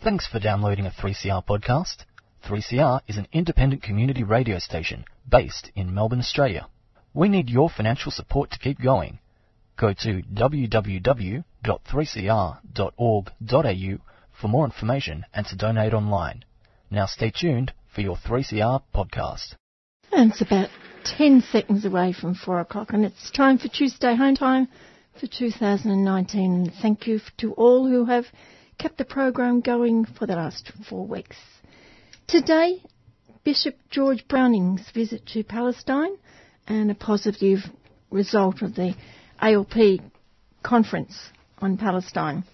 Thanks for downloading a 3CR podcast. 3CR is an independent community radio station based in Melbourne, Australia. We need your financial support to keep going. Go to www.3cr.org.au for more information and to donate online. Now stay tuned for your 3CR podcast. And it's about 10 seconds away from 4 o'clock, and it's time for Tuesday Home Time for 2019. Thank you to all who have kept the program going for the last four weeks. Today, Bishop George Browning's visit to Palestine and a positive result of the ALP conference on Palestine.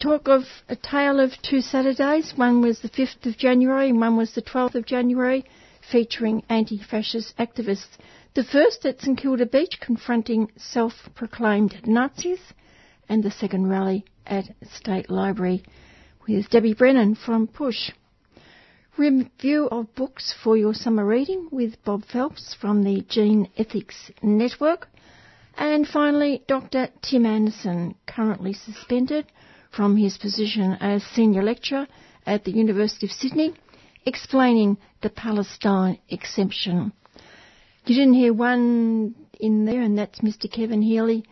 Talk of a tale of two Saturdays. One was the 5th of January and one was the 12th of January, featuring anti-fascist activists. The first at St Kilda Beach confronting self-proclaimed Nazis and the second rally at State Library with Debbie Brennan from Push. Review of books for your summer reading with Bob Phelps from the Gene Ethics Network. And finally, Dr. Tim Anderson, currently suspended from his position as Senior Lecturer at the University of Sydney, explaining the Palestine exemption. You didn't hear one in there, and that's Mr. Kevin Healy.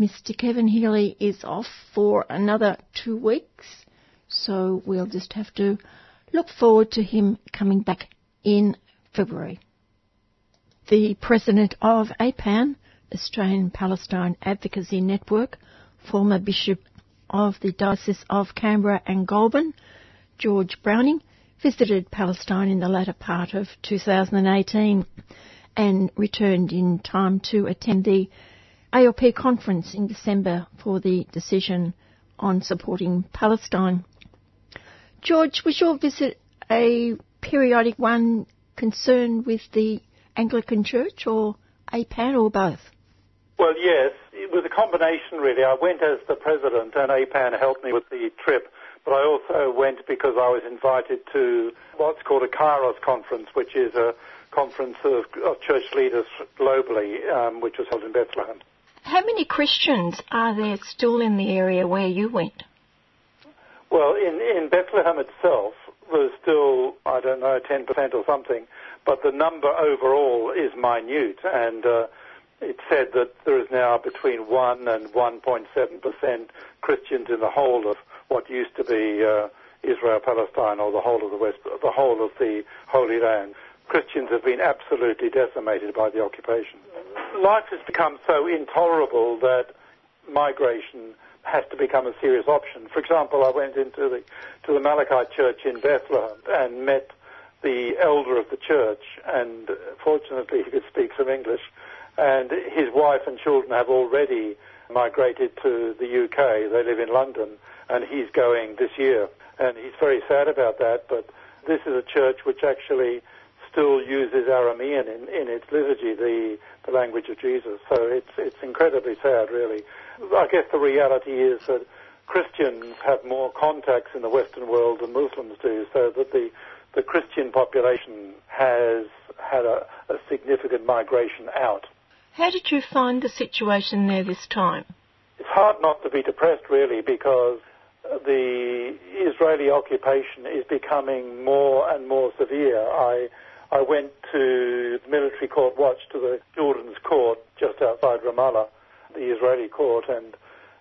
Mr. Kevin Healy is off for another two weeks, so we'll just have to look forward to him coming back in February. The president of APAN, Australian Palestine Advocacy Network, former Bishop of the Diocese of Canberra and Goulburn, George Browning, visited Palestine in the latter part of 2018 and returned in time to attend the ALP conference in December for the decision on supporting Palestine. George, was your visit a periodic one concerned with the Anglican Church or APAN or both? Well, yes, it was a combination really. I went as the president and APAN helped me with the trip, but I also went because I was invited to what's called a Kairos conference, which is a conference of, of church leaders globally, um, which was held in Bethlehem. How many Christians are there still in the area where you went? Well, in, in Bethlehem itself, there's still, I don't know, 10% or something, but the number overall is minute, and uh, it's said that there is now between 1 and 1.7% Christians in the whole of what used to be uh, Israel, Palestine, or the whole of the West, the whole of the Holy Land. Christians have been absolutely decimated by the occupation. Life has become so intolerable that migration has to become a serious option. For example, I went into the to the Church in Bethlehem and met the elder of the church, and fortunately he could speak some English. And his wife and children have already migrated to the UK. They live in London, and he's going this year. And he's very sad about that. But this is a church which actually still uses Aramean in, in its liturgy, the, the language of Jesus. So it's, it's incredibly sad, really. I guess the reality is that Christians have more contacts in the Western world than Muslims do, so that the, the Christian population has had a, a significant migration out. How did you find the situation there this time? It's hard not to be depressed, really, because the Israeli occupation is becoming more and more severe. I I went to the military court watch to the children's court just outside Ramallah, the Israeli court, and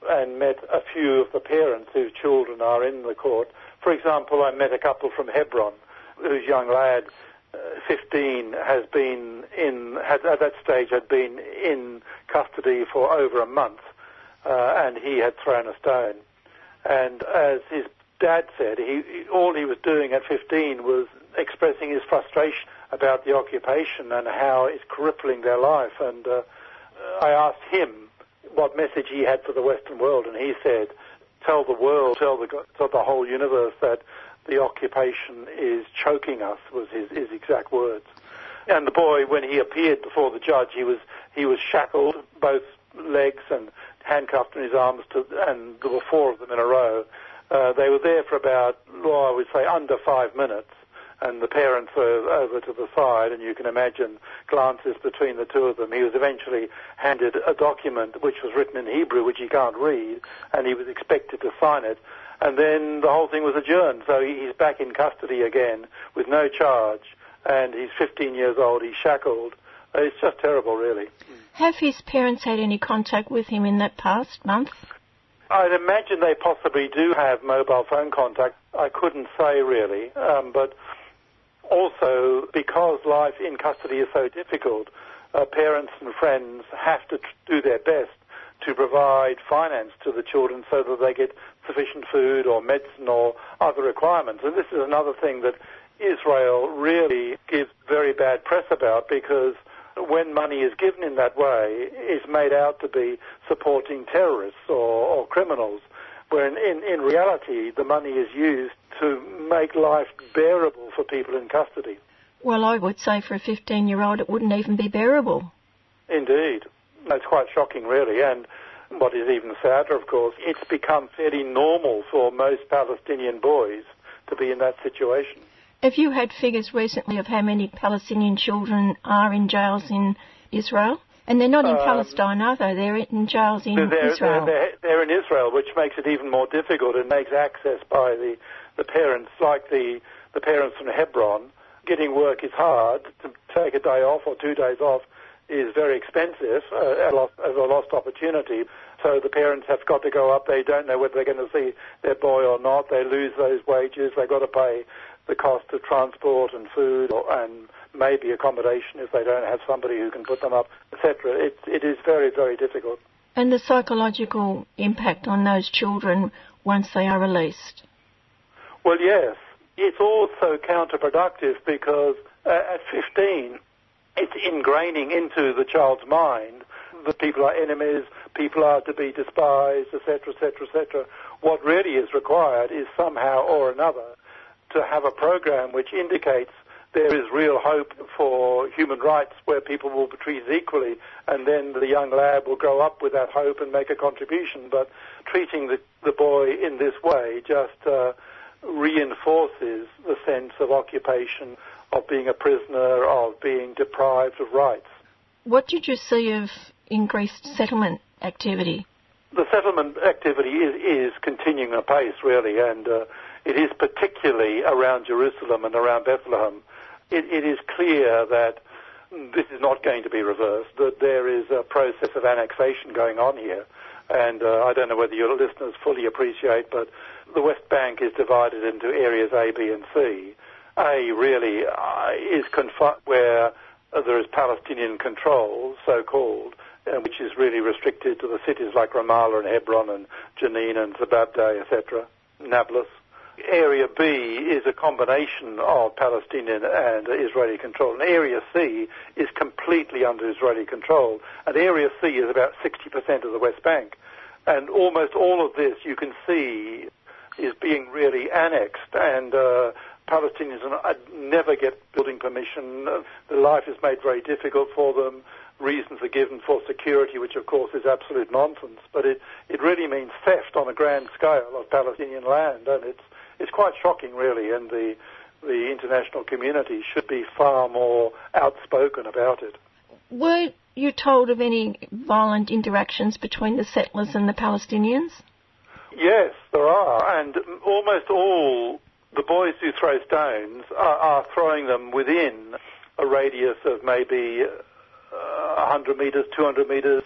and met a few of the parents whose children are in the court. For example, I met a couple from Hebron whose young lad, uh, 15, has been in had, at that stage had been in custody for over a month, uh, and he had thrown a stone. And as his dad said, he, all he was doing at 15 was expressing his frustration about the occupation and how it's crippling their life. And uh, I asked him what message he had for the Western world, and he said, "Tell the world, tell the tell the whole universe that the occupation is choking us." Was his, his exact words. And the boy, when he appeared before the judge, he was he was shackled, both legs and handcuffed in his arms, to, and there were four of them in a row. Uh, they were there for about, well, I would say, under five minutes and the parents were over to the side, and you can imagine glances between the two of them. He was eventually handed a document which was written in Hebrew, which he can't read, and he was expected to sign it. And then the whole thing was adjourned, so he's back in custody again with no charge, and he's 15 years old, he's shackled. It's just terrible, really. Have his parents had any contact with him in that past month? I'd imagine they possibly do have mobile phone contact. I couldn't say really, um, but also because life in custody is so difficult, uh, parents and friends have to tr- do their best to provide finance to the children so that they get sufficient food or medicine or other requirements. And this is another thing that Israel really gives very bad press about because when money is given in that way, it's made out to be supporting terrorists or, or criminals, where in, in, reality the money is used to make life bearable for people in custody. Well, I would say for a 15 year old it wouldn't even be bearable. Indeed. It's quite shocking, really. And what is even sadder, of course, it's become fairly normal for most Palestinian boys to be in that situation. Have you had figures recently of how many Palestinian children are in jails in Israel? And they're not in Um, Palestine, are they? They're in jails in they're, Israel. They're, they're in Israel, which makes it even more difficult and makes access by the, the parents, like the, the parents from Hebron, getting work is hard. To take a day off or two days off is very expensive, uh, a lost, as a lost opportunity. So the parents have got to go up. They don't know whether they're going to see their boy or not. They lose those wages. They've got to pay the cost of transport and food or, and maybe accommodation if they don't have somebody who can put them up, etc. It, it is very, very difficult. and the psychological impact on those children once they are released. Well, yes. It's also counterproductive because uh, at 15, it's ingraining into the child's mind that people are enemies, people are to be despised, etc., etc., etc. What really is required is somehow or another to have a program which indicates there is real hope for human rights where people will be treated equally and then the young lad will grow up with that hope and make a contribution. But treating the, the boy in this way just uh, reinforces the sense of occupation, of being a prisoner, of being deprived of rights. What did you see of increased settlement activity? The settlement activity is, is continuing apace, really, and uh, it is particularly around Jerusalem and around Bethlehem. It, it is clear that this is not going to be reversed, that there is a process of annexation going on here. And uh, I don't know whether your listeners fully appreciate, but the West Bank is divided into areas A, B, and C. A really uh, is where uh, there is Palestinian control, so-called, which is really restricted to the cities like Ramallah and Hebron and Jenin and Zababda, etc., Nablus. Area B is a combination of Palestinian and Israeli control. And Area C is completely under Israeli control. And Area C is about 60% of the West Bank. And almost all of this you can see is being really annexed and uh, Palestinians never get building permission. Uh, The life is made very difficult for them. Reasons are given for security, which of course is absolute nonsense. But it, it really means theft on a grand scale of Palestinian land, and it's it's quite shocking, really. And the the international community should be far more outspoken about it. Were you told of any violent interactions between the settlers and the Palestinians? Yes, there are, and almost all the boys who throw stones are, are throwing them within a radius of maybe uh, 100 metres, 200 metres,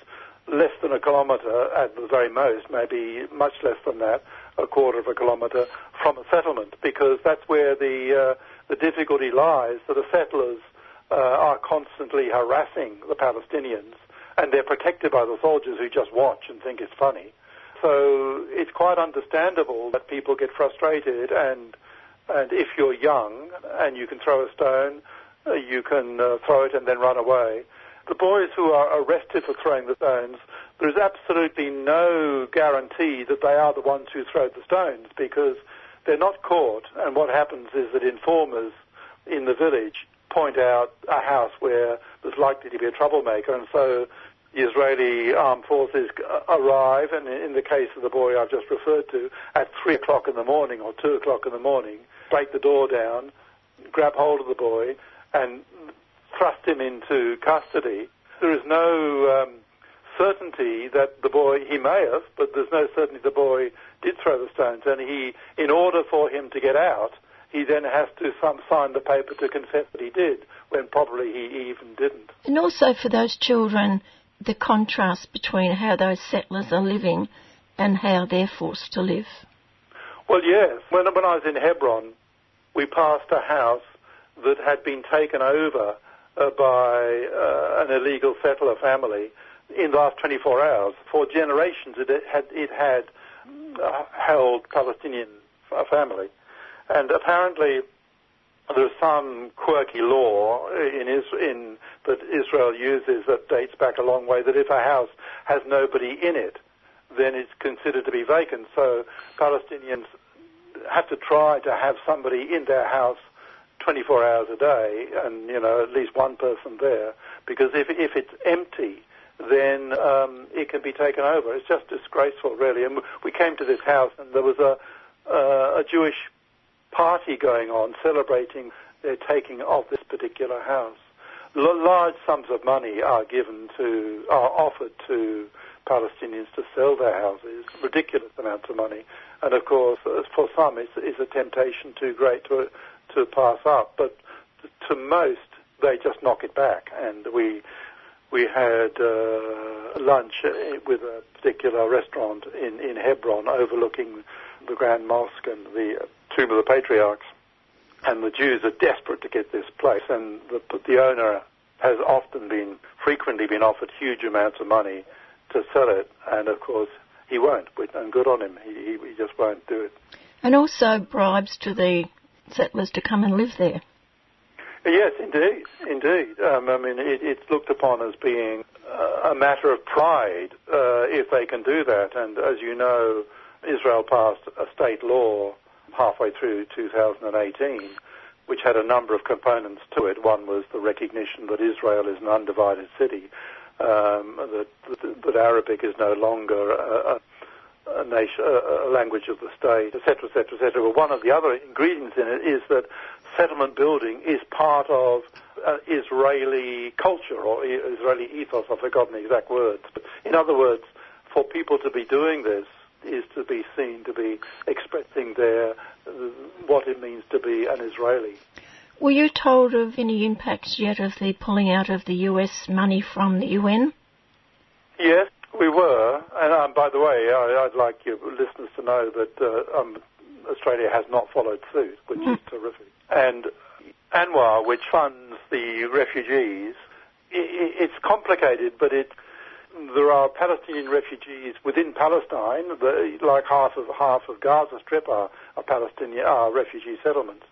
less than a kilometre at the very most, maybe much less than that, a quarter of a kilometre from a settlement, because that's where the uh, the difficulty lies. That the settlers uh, are constantly harassing the Palestinians, and they're protected by the soldiers who just watch and think it's funny. So it's quite understandable that people get frustrated, and and if you're young and you can throw a stone, uh, you can uh, throw it and then run away. The boys who are arrested for throwing the stones, there is absolutely no guarantee that they are the ones who throw the stones because they're not caught. And what happens is that informers in the village point out a house where there's likely to be a troublemaker, and so the Israeli armed forces arrive, and in the case of the boy I've just referred to, at three o'clock in the morning or two o'clock in the morning, break the door down, grab hold of the boy and thrust him into custody. There is no um, certainty that the boy, he may have, but there's no certainty the boy did throw the stones. And he, in order for him to get out, he then has to some, sign the paper to confess that he did, when probably he even didn't. And also for those children, the contrast between how those settlers are living and how they're forced to live. Well, yes. When, when I was in Hebron, we passed a house that had been taken over uh, by uh, an illegal settler family in the last 24 hours. For generations, it had, it had uh, held Palestinian family. And apparently, there's some quirky law in, in, that Israel uses that dates back a long way that if a house has nobody in it, then it's considered to be vacant. So Palestinians have to try to have somebody in their house 24 hours a day, and you know at least one person there, because if if it's empty, then um, it can be taken over. It's just disgraceful, really. And we came to this house, and there was a uh, a Jewish party going on celebrating their taking of this particular house. L- large sums of money are given to are offered to Palestinians to sell their houses, ridiculous amounts of money. And of course, for some, it's, it's a temptation too great to to pass up. But to most, they just knock it back. And we we had uh, lunch with a particular restaurant in, in Hebron overlooking the Grand Mosque and the Tomb of the Patriarchs. And the Jews are desperate to get this place, and the, the owner has often been, frequently been offered huge amounts of money to sell it, and of course he won't. And good on him, he, he just won't do it. And also bribes to the settlers to come and live there. Yes, indeed, indeed. Um, I mean, it, it's looked upon as being uh, a matter of pride uh, if they can do that. And as you know, Israel passed a state law halfway through 2018, which had a number of components to it. One was the recognition that Israel is an undivided city, um, that, that, Arabic is no longer a, a, nation, a, a language of the state, etc., etc., etc. But one of the other ingredients in it is that settlement building is part of uh, Israeli culture or Israeli ethos. I've forgotten the exact words. But in other words, for people to be doing this is to be seen to be expressing their what it means to be an Israeli. Were you told of any impacts yet of the pulling out of the US money from the UN? Yes, we were. And um, by the way, I, would like your listeners to know that uh, um, Australia has not followed suit, which mm. is terrific. And UNRWA, which funds the refugees, it's complicated, but it there are Palestinian refugees within Palestine, the, like half of half of Gaza Strip are, are Palestinian are refugee settlements.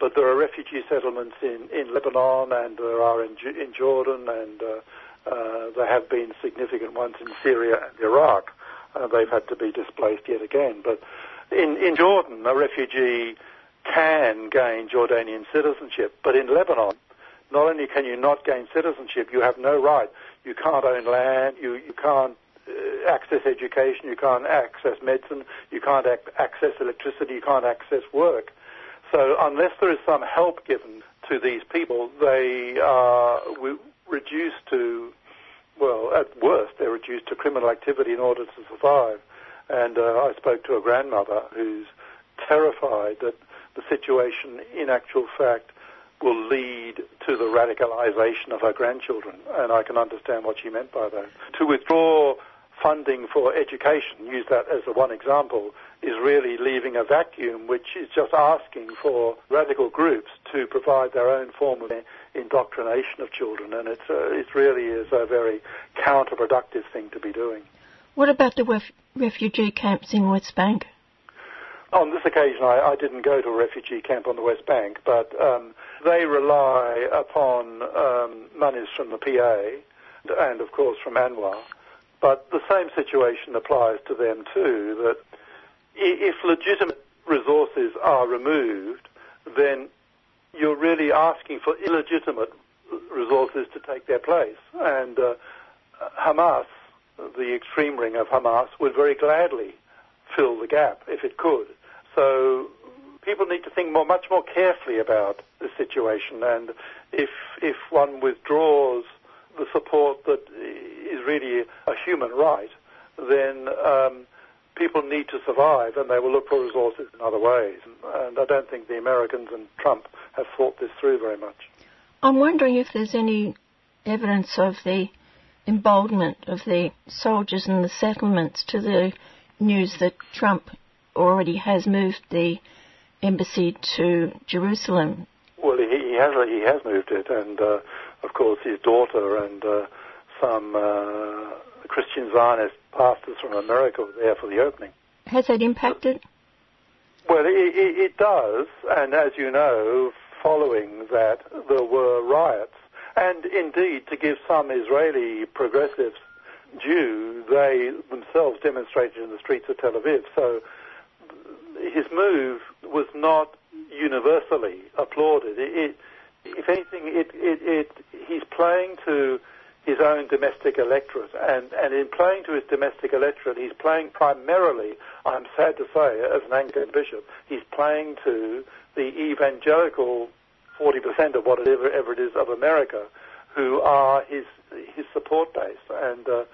But there are refugee settlements in, in Lebanon and there are in, in Jordan and uh, uh, there have been significant ones in Syria and Iraq. Uh, they've had to be displaced yet again. But in, in Jordan, a refugee can gain Jordanian citizenship. But in Lebanon, not only can you not gain citizenship, you have no right you can't own land, you, you can't uh, access education, you can't access medicine, you can't ac- access electricity, you can't access work. So unless there is some help given to these people, they are reduced to, well, at worst, they're reduced to criminal activity in order to survive. And uh, I spoke to a grandmother who's terrified that the situation, in actual fact, will lead to the radicalization of her grandchildren, and I can understand what she meant by that. To withdraw funding for education, use that as a one example, is really leaving a vacuum which is just asking for radical groups to provide their own form of indoctrination of children, and it's, uh, it really is a very counterproductive thing to be doing. What about the ref- refugee camps in West Bank? On this occasion, I, I, didn't go to a refugee camp on the West Bank, but um, they rely upon um, monies from the PA and, of course, from UNRWA. But the same situation applies to them too. That if legitimate resources are removed, then you're really asking for illegitimate resources to take their place. And uh, Hamas, the extreme ring of Hamas, would very gladly fill the gap if it could. So people need to think more, much more carefully about the situation. And if if one withdraws the support that is really a human right, then um, people need to survive, and they will look for resources in other ways. And I don't think the Americans and Trump have thought this through very much. I'm wondering if there's any evidence of the emboldenment of the soldiers in the settlements to the news that Trump already has moved the embassy to Jerusalem. Well, he, he has he has moved it, and uh, of course his daughter and uh, some uh, Christian Zionist pastors from America were there for the opening. Has that impacted? Well, it, it, it does, and as you know, following that there were riots, and indeed to give some Israeli progressives due, they themselves demonstrated in the streets of Tel Aviv. So his move was not universally applauded. It, it, if anything, it, he's playing to his own domestic electorate, and, and in playing to his domestic electorate, he's playing primarily, I'm sad to say, as an Anglican bishop, he's playing to the evangelical 40% of whatever ever it is of America, who are his his support base, and uh,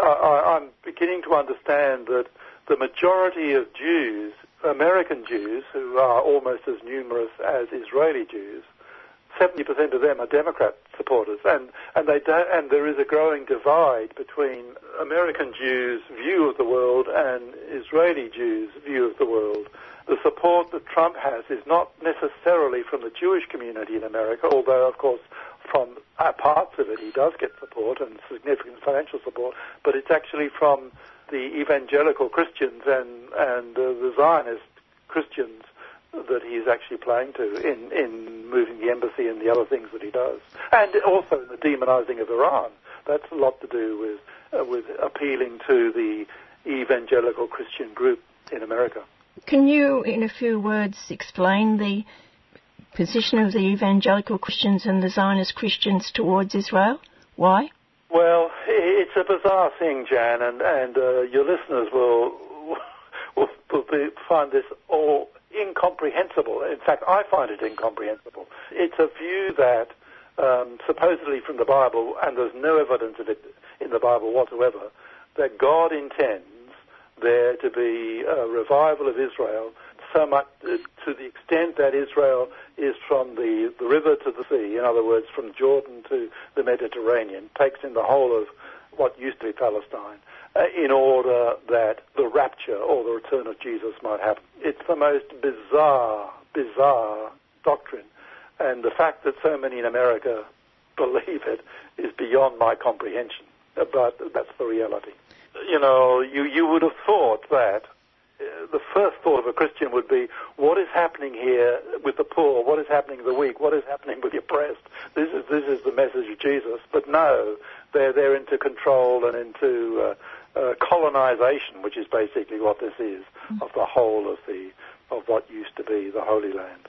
I, I'm beginning to understand that the majority of Jews American Jews, who are almost as numerous as Israeli Jews, 70% of them are Democrat supporters, and and they don't, and there is a growing divide between American Jews' view of the world and Israeli Jews' view of the world. The support that Trump has is not necessarily from the Jewish community in America, although of course from parts of it he does get support and significant financial support, but it's actually from the evangelical Christians and and uh, the Zionist Christians that he's actually playing to in in moving the embassy and the other things that he does, and also in the demonizing of Iran. That's a lot to do with uh, with appealing to the evangelical Christian group in America. Can you, in a few words, explain the position of the evangelical Christians and the Zionist Christians towards Israel? Why? Well, it's a bizarre thing, Jan, and, and uh, your listeners will, will, will be, find this all incomprehensible. In fact, I find it incomprehensible. It's a view that um, supposedly from the Bible, and there's no evidence of it in the Bible whatsoever, that God intends there to be a revival of Israel so much uh, to the extent that Israel is from the, the river to the sea, in other words, from Jordan to the Mediterranean, takes in the whole of what used to be Palestine, uh, in order that the rapture or the return of Jesus might happen. It's the most bizarre, bizarre doctrine. And the fact that so many in America believe it is beyond my comprehension. But that's the reality. You know, you, you would have thought that uh, the first thought of a Christian would be, what is happening here with the poor? What is happening with the weak? What is happening with the oppressed? This is this is the message of Jesus. But no, they're they're into control and into uh, uh, colonization, which is basically what this is of the whole of the of what used to be the Holy Land.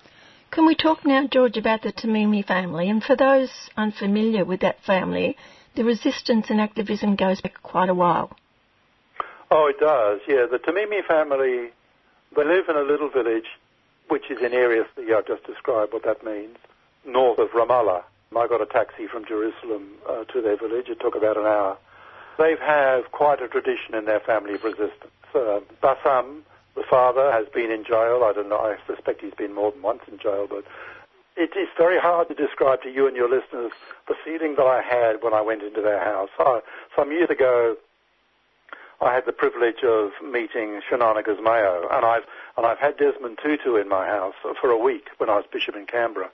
Can we talk now, George, about the Tamimi family? And for those unfamiliar with that family, the resistance and activism goes back quite a while. Oh, it does. Yeah, the Tamimi family, they live in a little village, which is in Area C. I've just described what that means, north of Ramallah. I got a taxi from Jerusalem uh, to their village. It took about an hour. They have quite a tradition in their family of resistance. Uh, Bassam, the father, has been in jail. I don't know. I suspect he's been more than once in jail, but it is very hard to describe to you and your listeners the feeling that I had when I went into their house. I, some years ago, I had the privilege of meeting Xanana Gusmão, and I've and I've had Desmond Tutu in my house for a week when I was bishop in Canberra.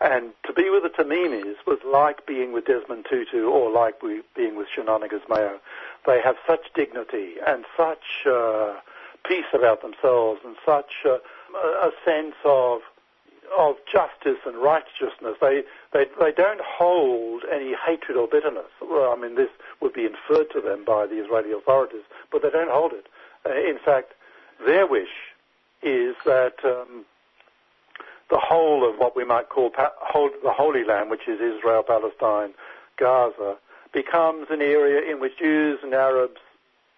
And to be with the Tamimis was like being with Desmond Tutu or like being with Xanana Gusmão. They have such dignity and such uh, peace about themselves and such uh, a sense of of justice and righteousness. They, they, they don't hold any hatred or bitterness. Well, I mean, this would be inferred to them by the Israeli authorities, but they don't hold it. Uh, in fact, their wish is that um, the whole of what we might call pa- whole, the Holy Land, which is Israel, Palestine, Gaza, becomes an area in which Jews and Arabs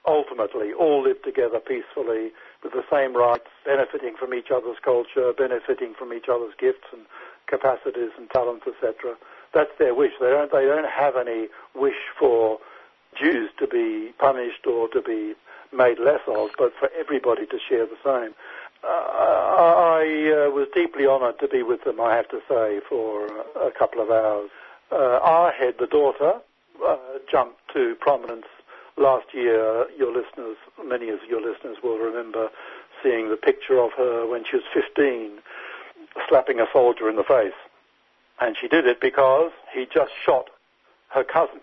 ultimately all live together peacefully with the same rights, benefiting from each other's culture, benefiting from each other's gifts and capacities and talents, etc. That's their wish. They don't, they don't have any wish for Jews to be punished or to be made less of, but for everybody to share the same. Uh, I uh, was deeply honoured to be with them, I have to say, for a couple of hours. Uh, Ahed, the daughter, uh, jumped to prominence last year. Your listeners, many of your listeners will remember seeing the picture of her when she was 15, slapping a soldier in the face. And she did it because he just shot her cousin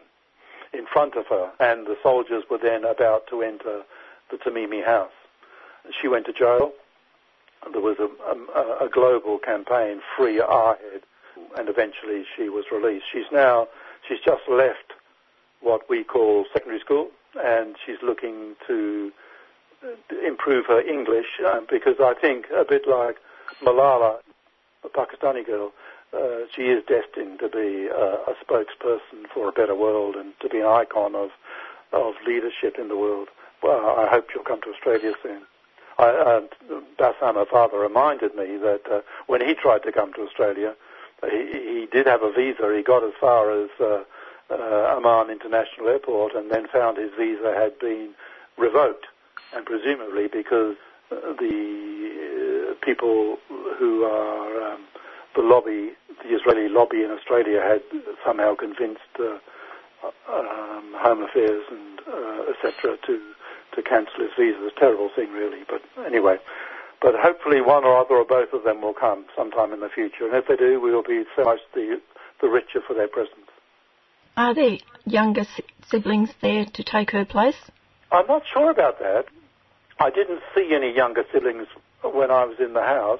in front of her, and the soldiers were then about to enter the Tamimi house. She went to jail. There was a, a, a global campaign, Free Ahed, and eventually she was released. She's now, she's just left what we call secondary school, and she's looking to improve her English uh, because I think a bit like Malala, a Pakistani girl, uh, she is destined to be a, a spokesperson for a better world and to be an icon of of leadership in the world. Well, I hope she'll come to Australia soon. I, uh, Bassam, her father, reminded me that uh, when he tried to come to Australia, he, he did have a visa. He got as far as uh, Amman International Airport and then found his visa had been revoked, and presumably because uh, the uh, people who are um, the lobby, the Israeli lobby in Australia had somehow convinced uh, um, Home Affairs and uh, etc. to to cancel his visa. It's a terrible thing, really. But anyway, but hopefully one or other or both of them will come sometime in the future, and if they do, we will be so much the the richer for their presence. Are there younger siblings there to take her place? I'm not sure about that. I didn't see any younger siblings when I was in the house.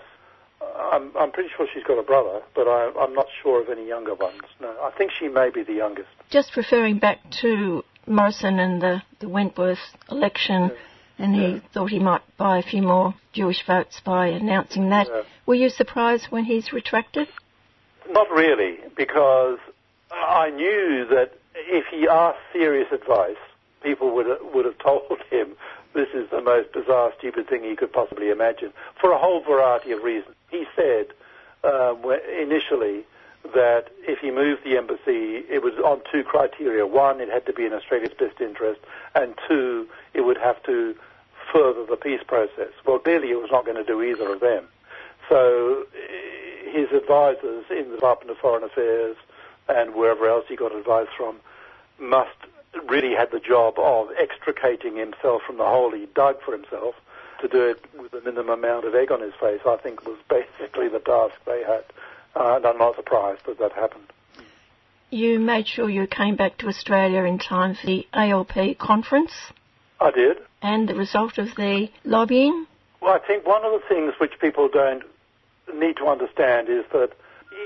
I'm, I'm pretty sure she's got a brother, but I, I'm not sure of any younger ones. No, I think she may be the youngest. Just referring back to Morrison and the, the Wentworth election, yeah. and he yeah. thought he might buy a few more Jewish votes by announcing that. Yeah. Were you surprised when he's retracted? Not really, because I knew that if he asked serious advice, people would would have told him this is the most bizarre, stupid thing he could possibly imagine for a whole variety of reasons. He said uh, initially that if he moved the embassy, it was on two criteria. One, it had to be in Australia's best interest, and two, it would have to further the peace process. Well, clearly it was not going to do either of them. So his advisors in the Department of Foreign Affairs and wherever else he got advice from must really had the job of extricating himself from the hole he dug for himself to do it with the minimum amount of egg on his face, I think was basically the task they had. Uh, and I'm not surprised that that happened. You made sure you came back to Australia in time for the ALP conference. I did. And the result of the lobbying? Well, I think one of the things which people don't need to understand is that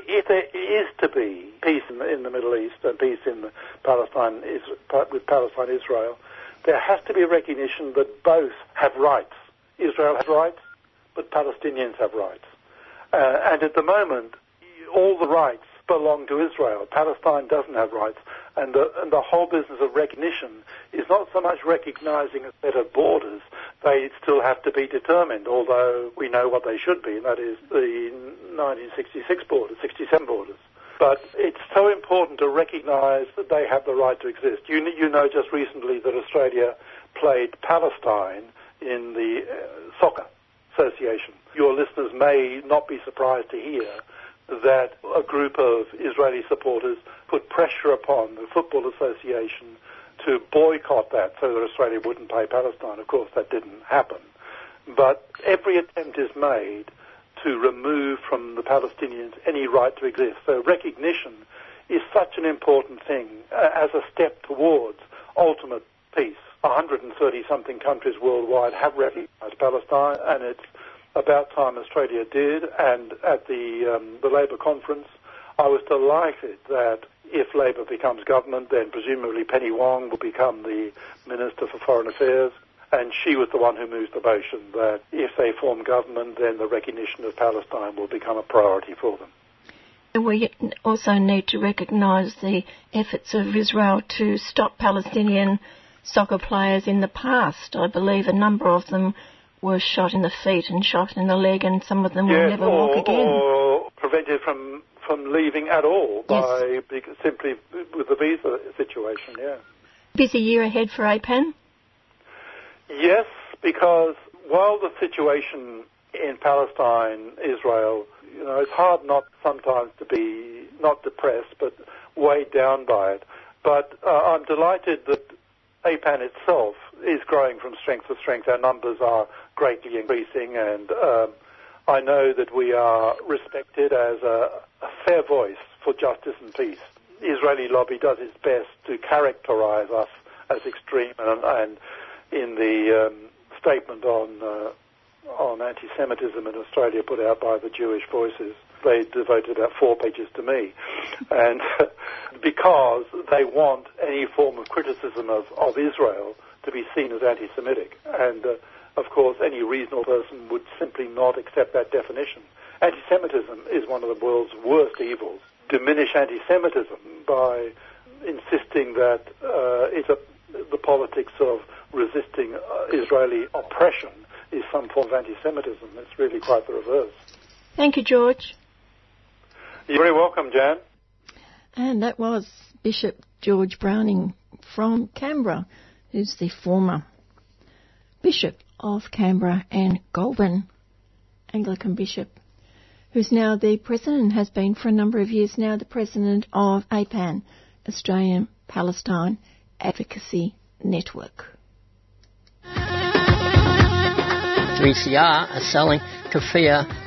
if there is to be peace in the, in the Middle East and peace in Palestine with Palestine Israel, there has to be recognition that both have rights. Israel has rights, but Palestinians have rights. Uh, and at the moment, all the rights belong to Israel. Palestine doesn't have rights. And the, and the whole business of recognition is not so much recognizing a set of borders, they still have to be determined, although we know what they should be, and that is the 1966 borders, 67 borders. But it's so important to recognise that they have the right to exist. You, you know just recently that Australia played Palestine in the uh, soccer association. Your listeners may not be surprised to hear that a group of Israeli supporters put pressure upon the Football Association to boycott that so that Australia wouldn't pay Palestine. Of course, that didn't happen. But every attempt is made to remove from the Palestinians any right to exist. So recognition is such an important thing uh, as a step towards ultimate peace. 130 something countries worldwide have recognized Palestine, and it's about time Australia did. And at the um, the Labor conference, I was delighted that if Labor becomes government, then presumably Penny Wong will become the Minister for Foreign Affairs. And she was the one who moved the motion that if they form government, then the recognition of Palestine will become a priority for them. We also need to recognise the efforts of Israel to stop Palestinian soccer players in the past. I believe a number of them were shot in the feet and shot in the leg, and some of them yes, will never or, walk again. Or prevented from, from leaving at all Yes. by bec- simply with the visa situation, yeah. Busy year ahead for APAN. Yes, because while the situation in Palestine, Israel, you know, it's hard not sometimes to be not depressed, but weighed down by it. But uh, I'm delighted that APAN itself is growing from strength to strength. Our numbers are greatly increasing, and um, I know that we are respected as a, a fair voice for justice and peace. The Israeli lobby does its best to characterize us as extreme, and, and in the um, statement on uh, on anti-Semitism in Australia put out by the Jewish Voices, they devoted about four pages to me, and because they want any form of criticism of, of Israel to be seen as anti-Semitic, and uh, of course any reasonable person would simply not accept that definition. Anti-Semitism is one of the world's worst evils. Diminish anti-Semitism by insisting that uh, it's a, the politics of resisting uh, Israeli oppression is some form of anti-Semitism. It's really quite the reverse. Thank you, George. You're very welcome, Jan. And that was Bishop George Browning from Canberra, who's the former Bishop of Canberra and Goulburn Anglican Bishop, who's now the president and has been for a number of years now the president of APAN, Australian Palestine Advocacy Network. 3CR are selling kafir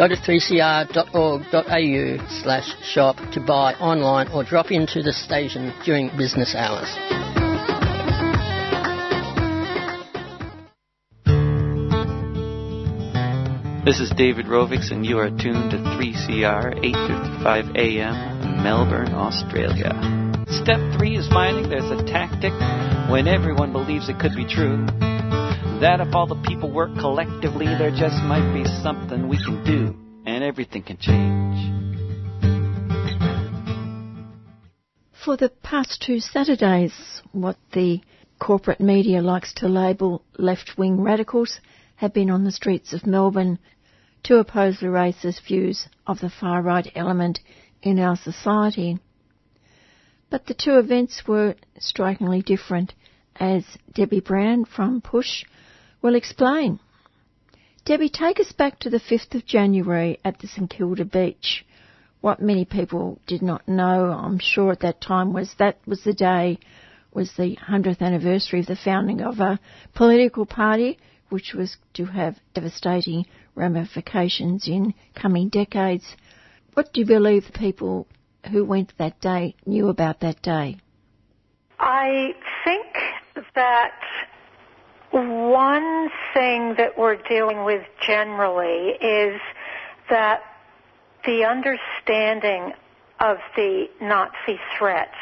Go to 3cr.org.au slash shop to buy online or drop into the station during business hours. This is David Rovics, and you are tuned to 3CR 8:55 a.m. Melbourne, Australia. Step three is finding there's a tactic when everyone believes it could be true. That if all the people work collectively, there just might be something we can do, and everything can change. For the past two Saturdays, what the corporate media likes to label left wing radicals have been on the streets of Melbourne to oppose the racist views of the far right element in our society. But the two events were strikingly different, as Debbie Brown from Push will explain. Debbie, take us back to the 5th of January at the St Kilda beach. What many people did not know, I'm sure at that time, was that was the day, was the 100th anniversary of the founding of a political party which was to have devastating ramifications in coming decades. What do you believe the people who went that day knew about that day? I think that one thing that we're dealing with generally is that the understanding of the Nazi threat.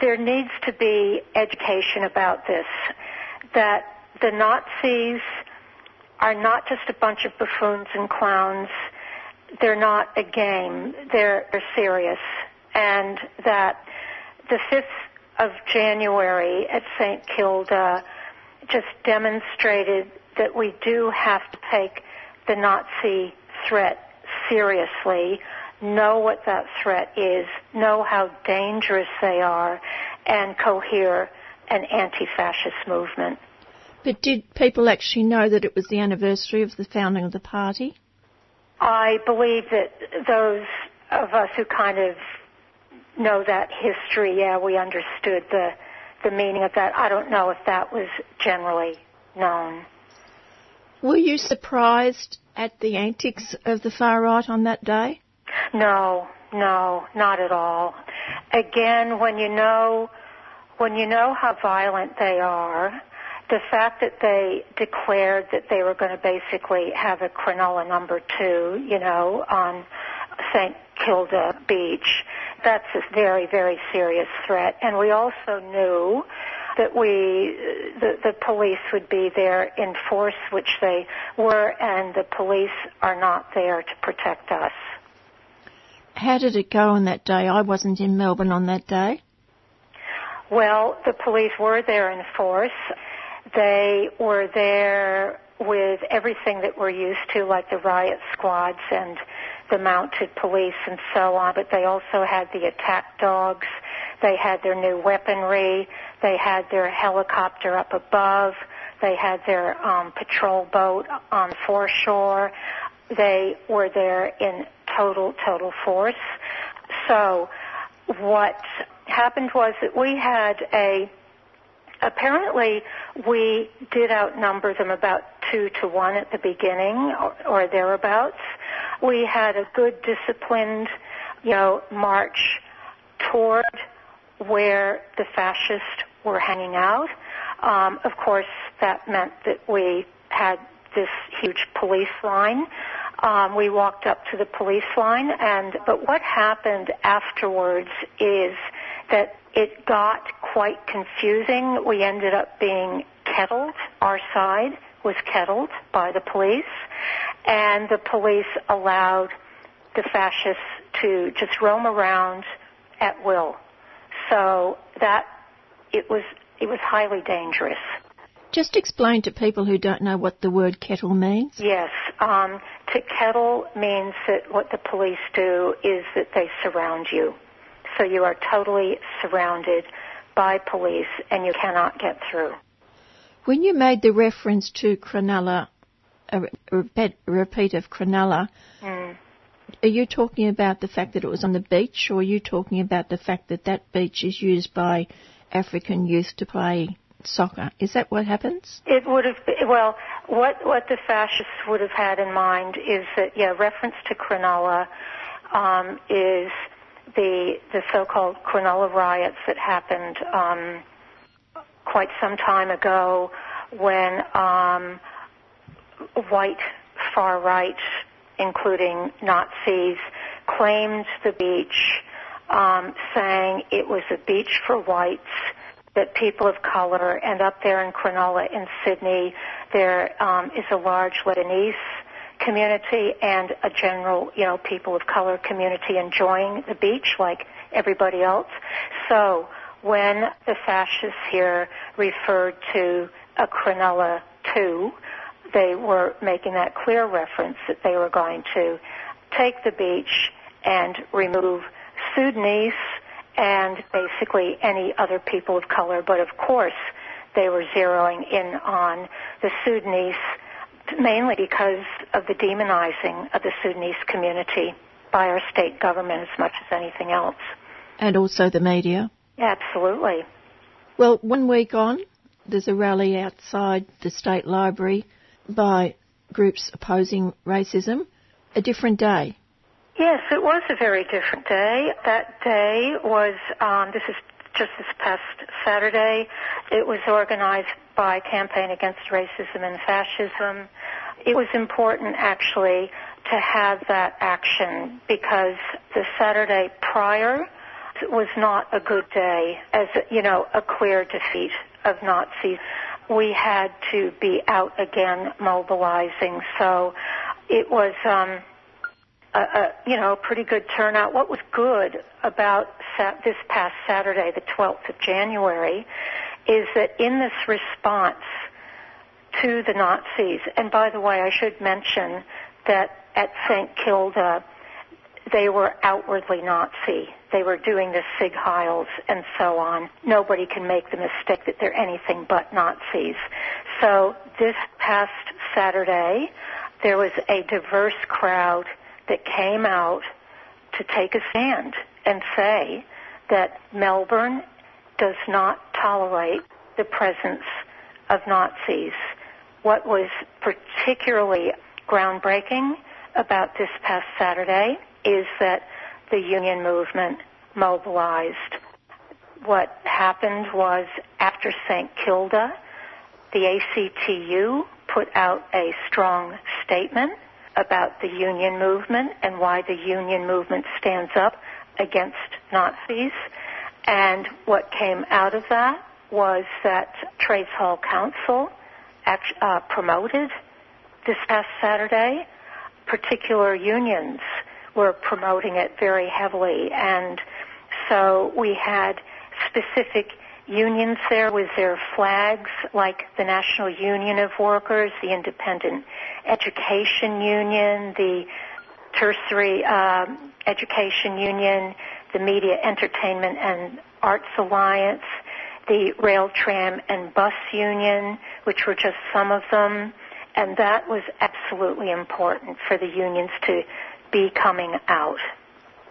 There needs to be education about this, that the Nazis are not just a bunch of buffoons and clowns. They're not a game. They're, they're serious. And that the 5th of January at St. Kilda just demonstrated that we do have to take the Nazi threat seriously, know what that threat is, know how dangerous they are, and cohere an anti-fascist movement. But did people actually know that it was the anniversary of the founding of the party? I believe that those of us who kind of know that history, yeah, we understood the the meaning of that. I don't know if that was generally known. Were you surprised at the antics of the far right on that day? No, no, not at all. Again, when you know when you know how violent they are, the fact that they declared that they were going to basically have a Cronulla number two, you know, on St. Kilda Beach. That's a very, very serious threat. And we also knew that we, uh, the, the police would be there in force, which they were, and the police are not there to protect us. How did it go on that day? I wasn't in Melbourne on that day. Well, the police were there in force. They were there with everything that we're used to, like the riot squads and the mounted police and so on, but they also had the attack dogs. They had their new weaponry. They had their helicopter up above. They had their um, patrol boat on foreshore. They were there in total, total force. So what happened was that we had a apparently we did outnumber them about two to one at the beginning or, or thereabouts. We had a good disciplined, you know, march toward where the fascists were hanging out. Um, of course, that meant that we had this huge police line. Um, we walked up to the police line, and but what happened afterwards is that it got quite confusing. We ended up being kettled. Our side was kettled by the police, and the police allowed the fascists to just roam around at will. So that it was it was highly dangerous. Just explain to people who don't know what the word kettle means. Yes, um, to kettle means that what the police do is that they surround you. So you are totally surrounded by police and you cannot get through. When you made the reference to Cronulla, a repeat of Cronulla, mm. are you talking about the fact that it was on the beach, or are you talking about the fact that that beach is used by African youth to play soccer? Is that what happens? It would have been, well, what, what the fascists would have had in mind is that, yeah, reference to Cronulla um, is the the so-called Cronulla riots that happened um, quite some time ago when um, white far right, including Nazis, claimed the beach, um, saying it was a beach for whites, that people of color, and up there in Cronulla in Sydney, there um, is a large Lebanese community and a general, you know, people of color community enjoying the beach like everybody else. So when the fascists here referred to a Cronulla 2, they were making that clear reference that they were going to take the beach and remove Sudanese and basically any other people of color. But of course, they were zeroing in on the Sudanese mainly because of the demonizing of the Sudanese community by our state government as much as anything else. And also the media. Absolutely. Well, one week on, there's a rally outside the State Library by groups opposing racism. A different day. Yes, it was a very different day. That day was, um, this is just this past Saturday. It was organized by Campaign Against Racism and Fascism. It was important actually to have that action because the Saturday prior was not a good day as, you know, a clear defeat of Nazis. We had to be out again mobilizing. So it was, um, a, a, you know, a pretty good turnout. What was good about sat- this past Saturday, the 12th of January, is that in this response to the Nazis, and by the way, I should mention that at St. Kilda, they were outwardly Nazi. They were doing the Sieg Heils and so on. Nobody can make the mistake that they're anything but Nazis. So this past Saturday, there was a diverse crowd that came out to take a stand and say that Melbourne does not tolerate the presence of Nazis. What was particularly groundbreaking about this past Saturday is that the union movement mobilized. What happened was after St. Kilda, the ACTU put out a strong statement about the union movement and why the union movement stands up against Nazis. And what came out of that was that Trades Hall Council uh, promoted this past Saturday. Particular unions were promoting it very heavily, and so we had specific unions there with their flags, like the National Union of Workers, the Independent Education Union, the Tertiary uh, Education Union, the Media Entertainment and Arts Alliance, the Rail, Tram, and Bus Union, which were just some of them. And that was absolutely important for the unions to be coming out.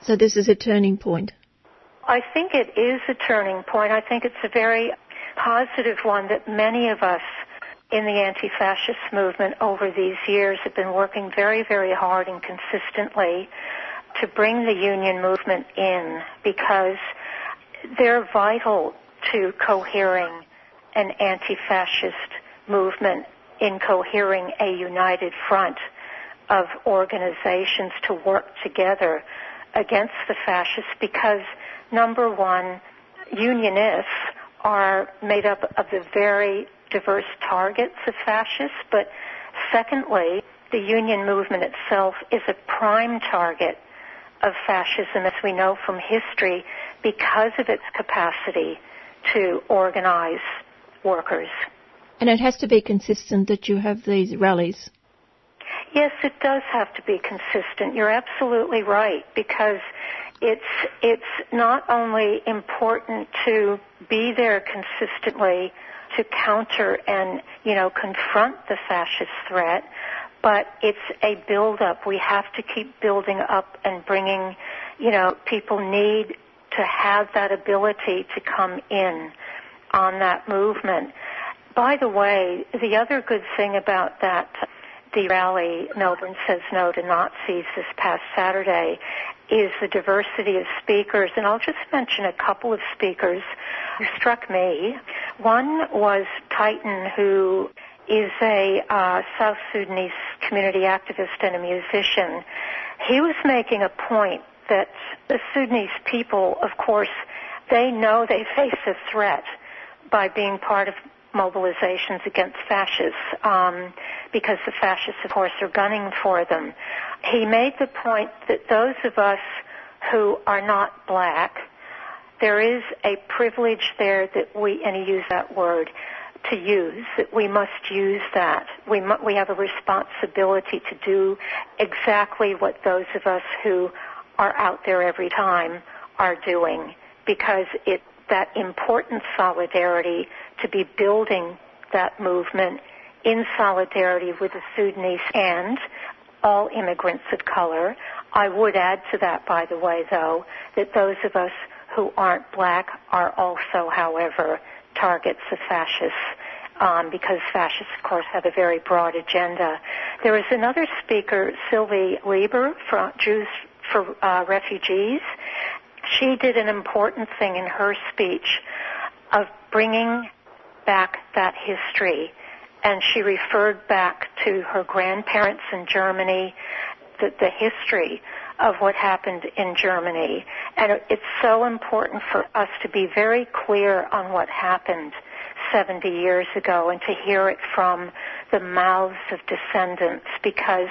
So this is a turning point. I think it is a turning point. I think it's a very positive one that many of us in the anti-fascist movement over these years have been working very, very hard and consistently to bring the union movement in because they're vital to cohering an anti-fascist movement in cohering a united front of organizations to work together against the fascists because number one, unionists are made up of the very diverse targets of fascists, but secondly, the union movement itself is a prime target of fascism, as we know from history, because of its capacity to organize workers. And it has to be consistent that you have these rallies. Yes, it does have to be consistent. You're absolutely right because it's it's not only important to be there consistently to counter and you know confront the fascist threat, but it's a build up. We have to keep building up and bringing, you know, people need to have that ability to come in on that movement. By the way, the other good thing about that the rally Melbourne Says No to Nazis this past Saturday is the diversity of speakers. And I'll just mention a couple of speakers who struck me. One was Titan, who is a uh, South Sudanese community activist and a musician. He was making a point that the Sudanese people, of course, they know they face a threat by being part of mobilizations against fascists um, because the fascists, of course, are gunning for them. He made the point that those of us who are not black, there is a privilege there that we, and he used that word, to use, that we must use that. We, mu- we have a responsibility to do exactly what those of us who are out there every time are doing because it that important solidarity to be building that movement in solidarity with the Sudanese and all immigrants of color. I would add to that, by the way, though, that those of us who aren't black are also, however, targets of fascists. Um, because fascists, of course, have a very broad agenda. There is another speaker, Sylvie Lieber, from Jews for uh, Refugees. She did an important thing in her speech of bringing back that history. And she referred back to her grandparents in Germany, the, the history of what happened in Germany. And it's so important for us to be very clear on what happened 70 years ago and to hear it from the mouths of descendants because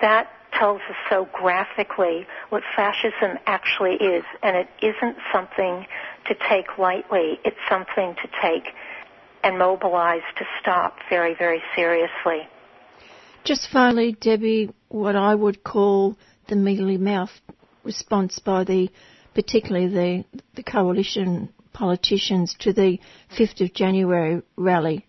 that tells us so graphically what fascism actually is. And it isn't something to take lightly. It's something to take and mobilize to stop very, very seriously. Just finally, Debbie, what I would call the mealy mouth response by the, particularly the, the coalition politicians to the 5th of January rally.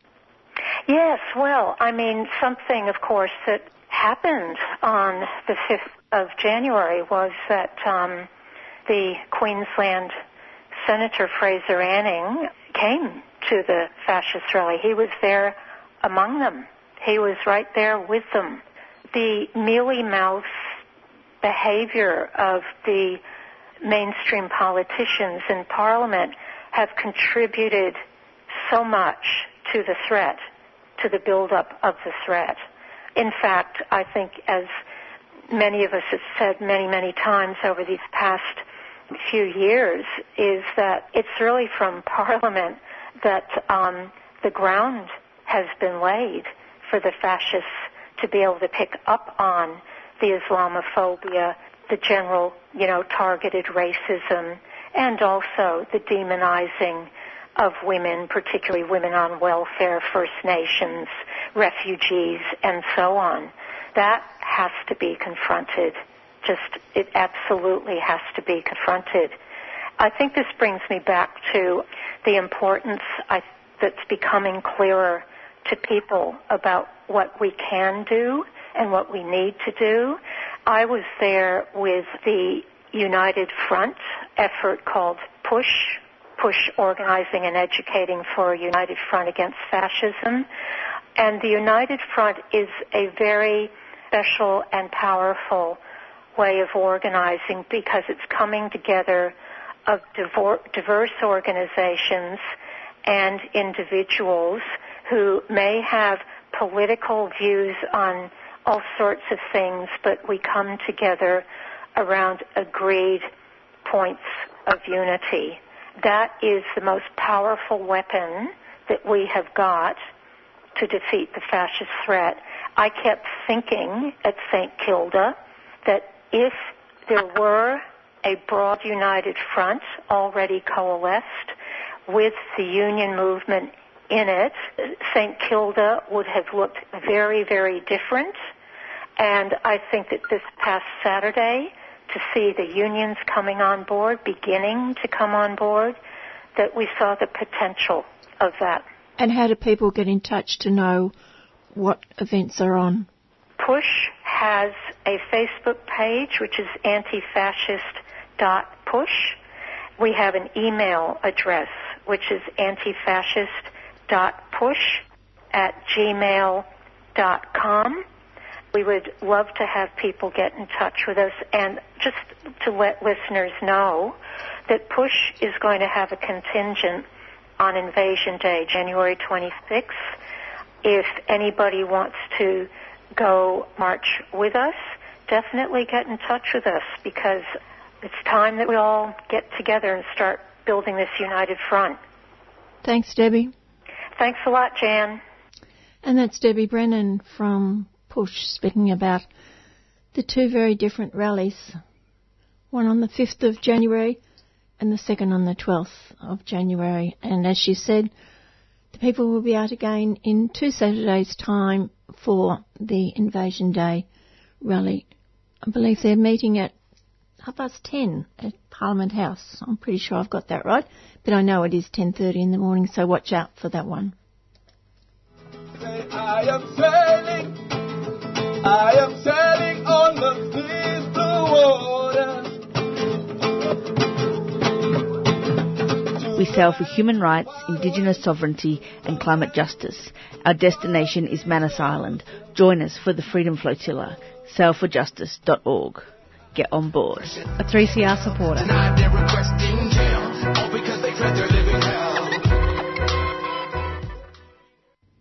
Yes, well, I mean, something, of course, that happened on the 5th of January was that um, the Queensland Senator Fraser Anning came to the fascist rally. He was there among them. He was right there with them. The mealy mouth behavior of the mainstream politicians in Parliament have contributed so much to the threat, to the buildup of the threat. In fact, I think as many of us have said many, many times over these past few years is that it's really from Parliament that um, the ground has been laid for the fascists to be able to pick up on the Islamophobia, the general, you know, targeted racism, and also the demonizing of women, particularly women on welfare, First Nations, refugees, and so on. That has to be confronted. Just, it absolutely has to be confronted. I think this brings me back to the importance I, that's becoming clearer to people about what we can do and what we need to do. I was there with the United Front effort called PUSH, PUSH Organizing and Educating for a United Front Against Fascism. And the United Front is a very special and powerful way of organizing because it's coming together of diverse organizations and individuals who may have political views on all sorts of things, but we come together around agreed points of unity. That is the most powerful weapon that we have got to defeat the fascist threat. I kept thinking at St. Kilda that if there were a broad united front already coalesced with the union movement in it, St. Kilda would have looked very, very different. And I think that this past Saturday, to see the unions coming on board, beginning to come on board, that we saw the potential of that. And how do people get in touch to know what events are on? Push has a Facebook page, which is antifascist.push. We have an email address, which is antifascist.push at gmail.com. We would love to have people get in touch with us and just to let listeners know that PUSH is going to have a contingent on Invasion Day, January 26th. If anybody wants to go march with us, definitely get in touch with us because it's time that we all get together and start building this united front. Thanks, Debbie. Thanks a lot, Jan. And that's Debbie Brennan from Push speaking about the two very different rallies, one on the 5th of January and the second on the 12th of January. And as she said, the people will be out again in two Saturdays' time for the Invasion Day rally. I believe they're meeting at half past 10 at Parliament House. I'm pretty sure I've got that right, but I know it is 10.30 in the morning, so watch out for that one. I am sailing, I am sailing on the seas blue We sail for human rights, indigenous sovereignty and climate justice. Our destination is Manus Island. Join us for the Freedom Flotilla. Sailforjustice.org. Get on board. A 3CR supporter.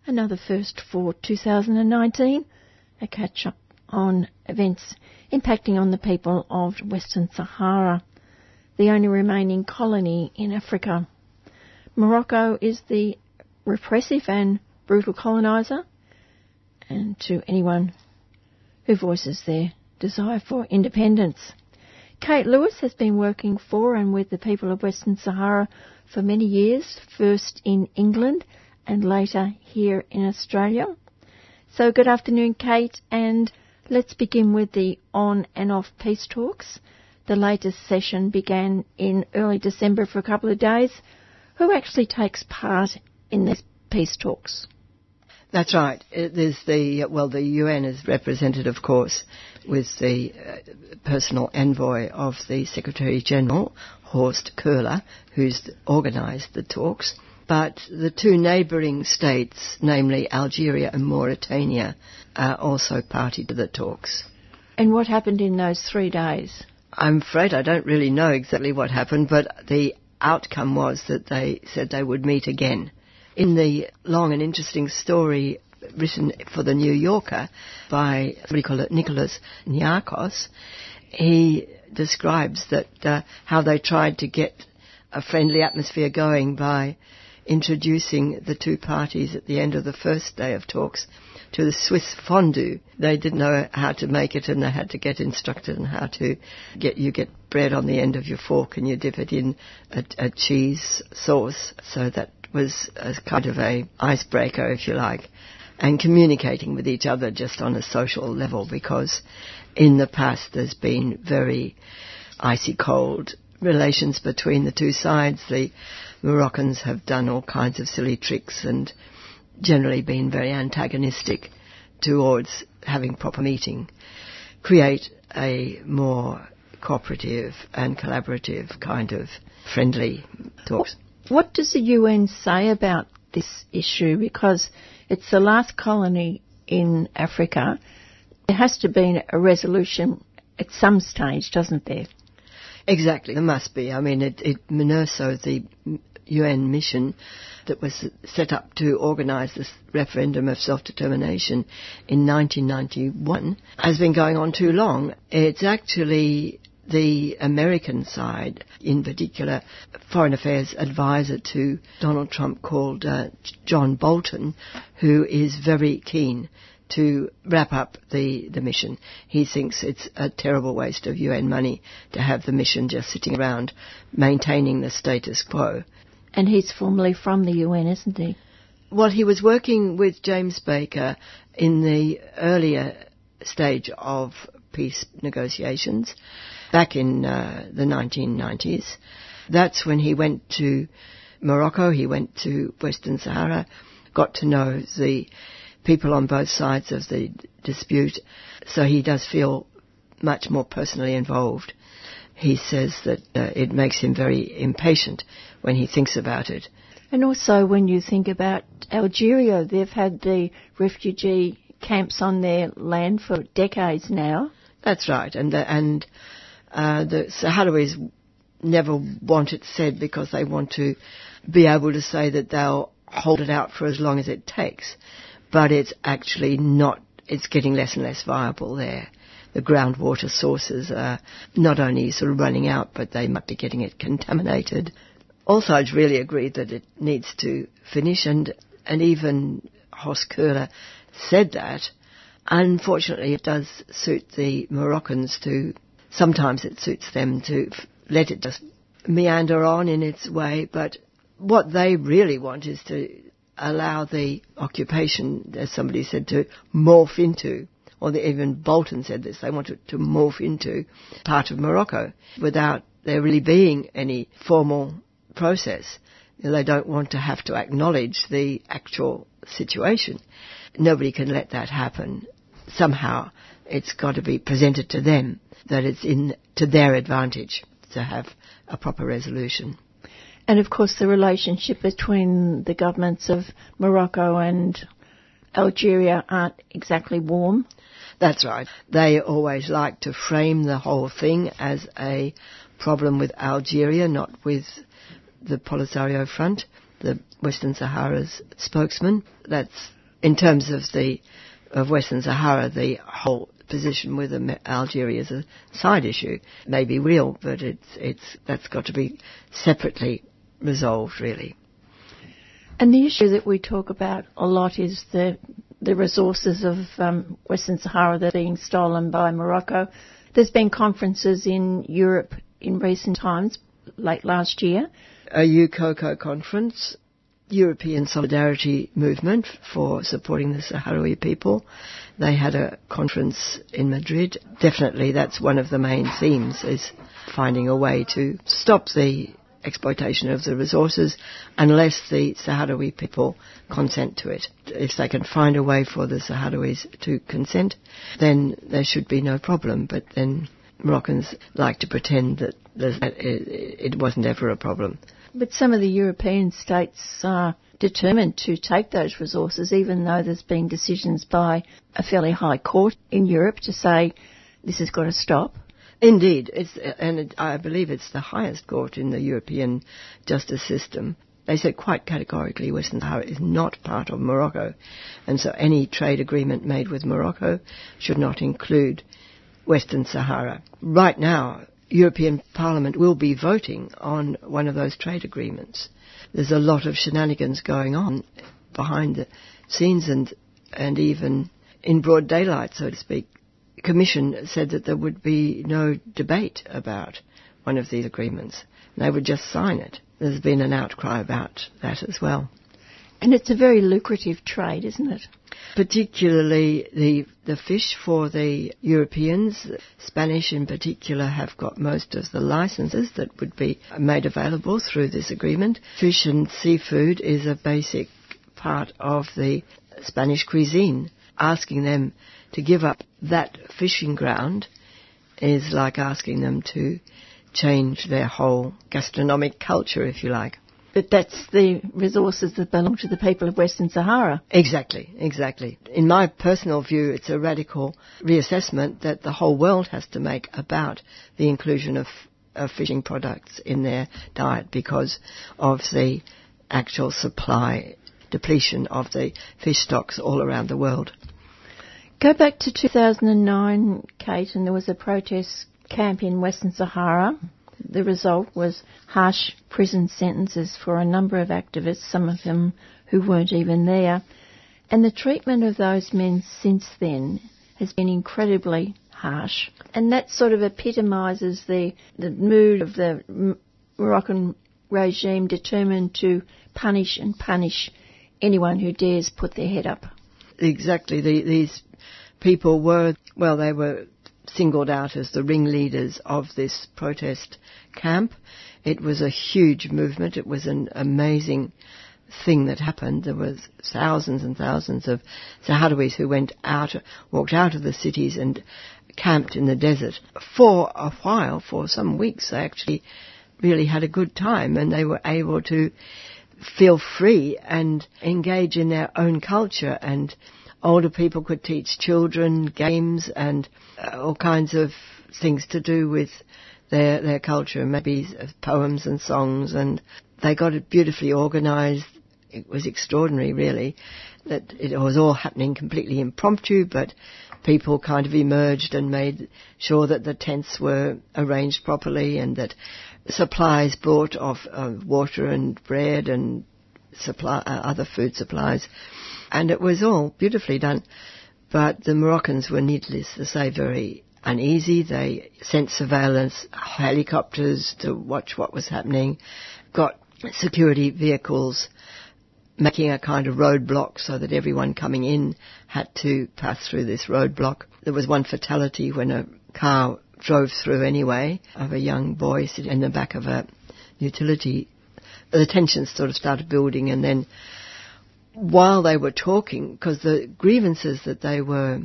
Another first for 2019, a catch up on events impacting on the people of Western Sahara the only remaining colony in Africa. Morocco is the repressive and brutal coloniser, and to anyone who voices their desire for independence. Kate Lewis has been working for and with the people of Western Sahara for many years, first in England and later here in Australia. So good afternoon, Kate, and let's begin with the on and off peace talks. The latest session began in early December for a couple of days. Who actually takes part in these peace talks? That's right. There's the well, the UN is represented, of course, with the uh, personal envoy of the Secretary General, Horst Köhler, who's organised the talks. But the two neighbouring states, namely Algeria and Mauritania, are also party to the talks. And what happened in those three days? I'm afraid I don't really know exactly what happened, but the outcome was that they said they would meet again. In the long and interesting story written for the New Yorker by Nicholas Niarchos, he describes that uh, how they tried to get a friendly atmosphere going by introducing the two parties at the end of the first day of talks to the Swiss fondue. They didn't know how to make it and they had to get instructed on how to get, you get bread on the end of your fork and you dip it in a, a cheese sauce. So that was a kind of a icebreaker, if you like, and communicating with each other just on a social level because in the past there's been very icy cold relations between the two sides. The Moroccans have done all kinds of silly tricks and generally been very antagonistic towards having proper meeting. Create a more cooperative and collaborative kind of friendly talks. What does the UN say about this issue? Because it's the last colony in Africa. There has to be a resolution at some stage, doesn't there? Exactly, there must be. I mean, it, it MINURSO, the UN mission that was set up to organise this referendum of self-determination in 1991, has been going on too long. It's actually the American side, in particular, Foreign Affairs advisor to Donald Trump called uh, John Bolton, who is very keen to wrap up the, the mission. He thinks it's a terrible waste of UN money to have the mission just sitting around maintaining the status quo. And he's formerly from the UN, isn't he? Well, he was working with James Baker in the earlier stage of peace negotiations back in uh, the 1990s. That's when he went to Morocco, he went to Western Sahara, got to know the people on both sides of the dispute, so he does feel much more personally involved. He says that uh, it makes him very impatient when he thinks about it. And also when you think about Algeria, they've had the refugee camps on their land for decades now. That's right, and the, and uh, the Sahrawis never want it said because they want to be able to say that they'll hold it out for as long as it takes, but it's actually not. It's getting less and less viable there. The groundwater sources are not only sort of running out, but they might be getting it contaminated. All sides really agree that it needs to finish, and and even Horst Köhler said that. Unfortunately, it does suit the Moroccans to, sometimes it suits them to let it just meander on in its way, but what they really want is to allow the occupation, as somebody said, to morph into, or even Bolton said this, they want it to morph into part of Morocco without there really being any formal process. They don't want to have to acknowledge the actual situation. Nobody can let that happen somehow it's got to be presented to them that it's in to their advantage to have a proper resolution. And of course, the relationship between the governments of Morocco and Algeria aren't exactly warm. That's right. They always like to frame the whole thing as a problem with Algeria, not with the Polisario Front, the Western Sahara's spokesman. That's in terms of the of Western Sahara, the whole position with Algeria is a side issue may be real, but it's it's that's got to be separately resolved, really. And the issue that we talk about a lot is the the resources of um, Western Sahara that are being stolen by Morocco. There's been conferences in Europe in recent times, late last year. A EUCOCO conference European Solidarity Movement for supporting the Sahrawi people. They had a conference in Madrid. Definitely that's one of the main themes is finding a way to stop the exploitation of the resources unless the Sahrawi people consent to it. If they can find a way for the Sahrawis to consent, then there should be no problem. But then Moroccans like to pretend that it wasn't ever a problem. But some of the European states are determined to take those resources, even though there's been decisions by a fairly high court in Europe to say this has got to stop. Indeed, it's, and it, I believe it's the highest court in the European justice system. they said quite categorically Western Sahara is not part of Morocco, and so any trade agreement made with Morocco should not include Western Sahara. Right now, European Parliament will be voting on one of those trade agreements. There's a lot of shenanigans going on behind the scenes and and even in broad daylight, so to speak. Commission said that there would be no debate about one of these agreements. They would just sign it. There's been an outcry about that as well. And it's a very lucrative trade, isn't it? Particularly the the fish for the Europeans, Spanish in particular, have got most of the licenses that would be made available through this agreement. Fish and seafood is a basic part of the Spanish cuisine. Asking them to give up that fishing ground is like asking them to change their whole gastronomic culture, if you like. But that's the resources that belong to the people of Western Sahara. Exactly, exactly. In my personal view, it's a radical reassessment that the whole world has to make about the inclusion of, of fishing products in their diet because of the actual supply depletion of the fish stocks all around the world. Go back to 2009, Kate, and there was a protest camp in Western Sahara. The result was harsh prison sentences for a number of activists, some of them who weren't even there. And the treatment of those men since then has been incredibly harsh. And that sort of epitomises the, the mood of the Moroccan regime determined to punish and punish anyone who dares put their head up. Exactly. The, these people were, well, they were singled out as the ringleaders of this protest camp. It was a huge movement. It was an amazing thing that happened. There was thousands and thousands of Sahrawis who went out, walked out of the cities and camped in the desert. For a while, for some weeks, they actually really had a good time and they were able to feel free and engage in their own culture and older people could teach children games and uh, all kinds of things to do with their their culture, maybe poems and songs, and they got it beautifully organised. It was extraordinary, really, that it was all happening completely impromptu, but people kind of emerged and made sure that the tents were arranged properly and that supplies brought of uh, water and bread and supply, uh, other food supplies. And it was all beautifully done. But the Moroccans were needless to say very uneasy. They sent surveillance helicopters to watch what was happening, got security vehicles making a kind of roadblock so that everyone coming in had to pass through this roadblock. There was one fatality when a car drove through anyway of a young boy sitting in the back of a utility. The tensions sort of started building and then while they were talking, because the grievances that they were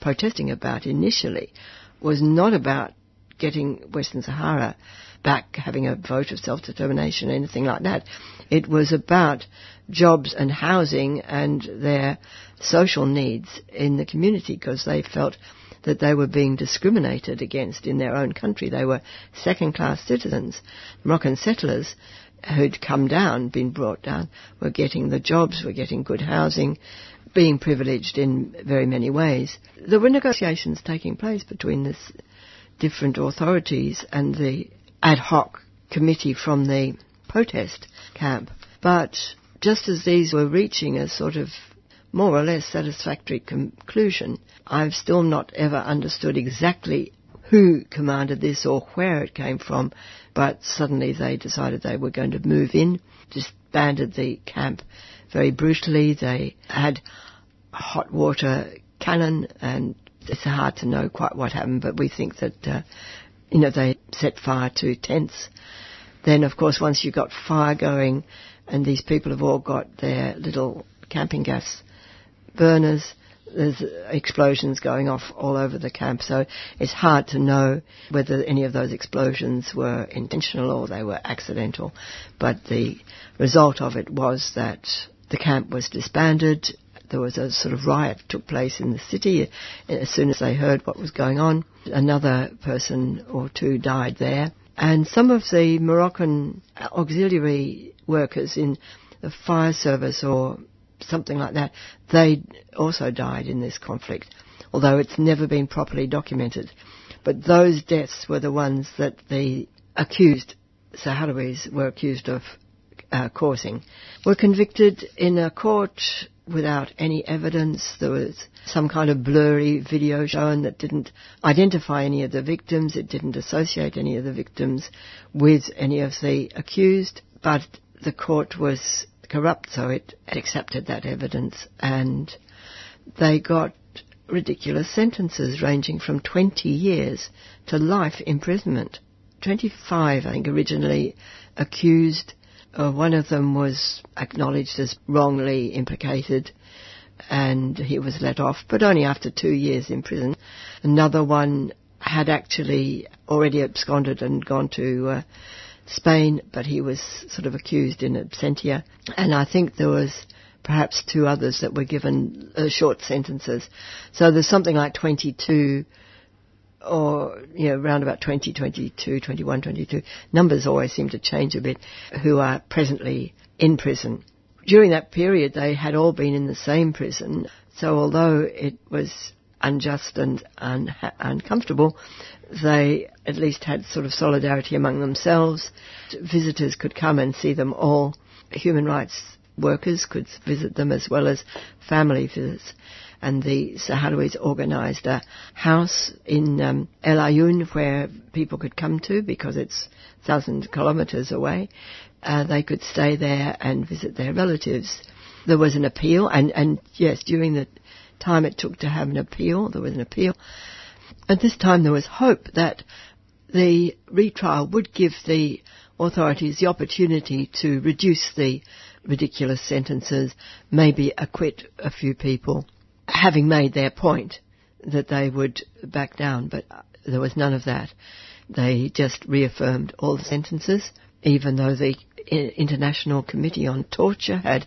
protesting about initially was not about getting Western Sahara back having a vote of self-determination, anything like that. It was about jobs and housing and their social needs in the community because they felt that they were being discriminated against in their own country. They were second class citizens. Moroccan settlers who'd come down, been brought down, were getting the jobs, were getting good housing, being privileged in very many ways. There were negotiations taking place between the different authorities and the ad hoc committee from the protest camp. But just as these were reaching a sort of more or less satisfactory conclusion. I've still not ever understood exactly who commanded this or where it came from, but suddenly they decided they were going to move in, disbanded the camp very brutally. They had hot water cannon, and it's hard to know quite what happened, but we think that, uh, you know, they set fire to tents. Then, of course, once you got fire going, and these people have all got their little camping gas burners. There's explosions going off all over the camp, so it's hard to know whether any of those explosions were intentional or they were accidental. But the result of it was that the camp was disbanded. There was a sort of riot took place in the city as soon as they heard what was going on. Another person or two died there. And some of the Moroccan auxiliary workers in the fire service or something like that, they also died in this conflict, although it's never been properly documented. But those deaths were the ones that the accused Sahrawis were accused of uh, causing. Were convicted in a court without any evidence. There was some kind of blurry video shown that didn't identify any of the victims. It didn't associate any of the victims with any of the accused. But the court was corrupt, so it accepted that evidence and they got ridiculous sentences ranging from 20 years to life imprisonment. 25, I think, originally accused. Uh, one of them was acknowledged as wrongly implicated and he was let off, but only after two years in prison. Another one had actually already absconded and gone to uh, Spain, but he was sort of accused in absentia. And I think there was perhaps two others that were given uh, short sentences. So there's something like 22 or, you know, around about 20, 22, 21, 22. Numbers always seem to change a bit who are presently in prison. During that period, they had all been in the same prison. So although it was unjust and un- uncomfortable, they at least had sort of solidarity among themselves. Visitors could come and see them all. Human rights workers could visit them as well as family visits. And the Sahrawis organised a house in um, El Ayoun where people could come to because it's thousand kilometres away. Uh, they could stay there and visit their relatives. There was an appeal, and, and yes, during the time it took to have an appeal, there was an appeal. At this time, there was hope that the retrial would give the authorities the opportunity to reduce the ridiculous sentences, maybe acquit a few people, having made their point that they would back down, but there was none of that. They just reaffirmed all the sentences, even though the International Committee on Torture had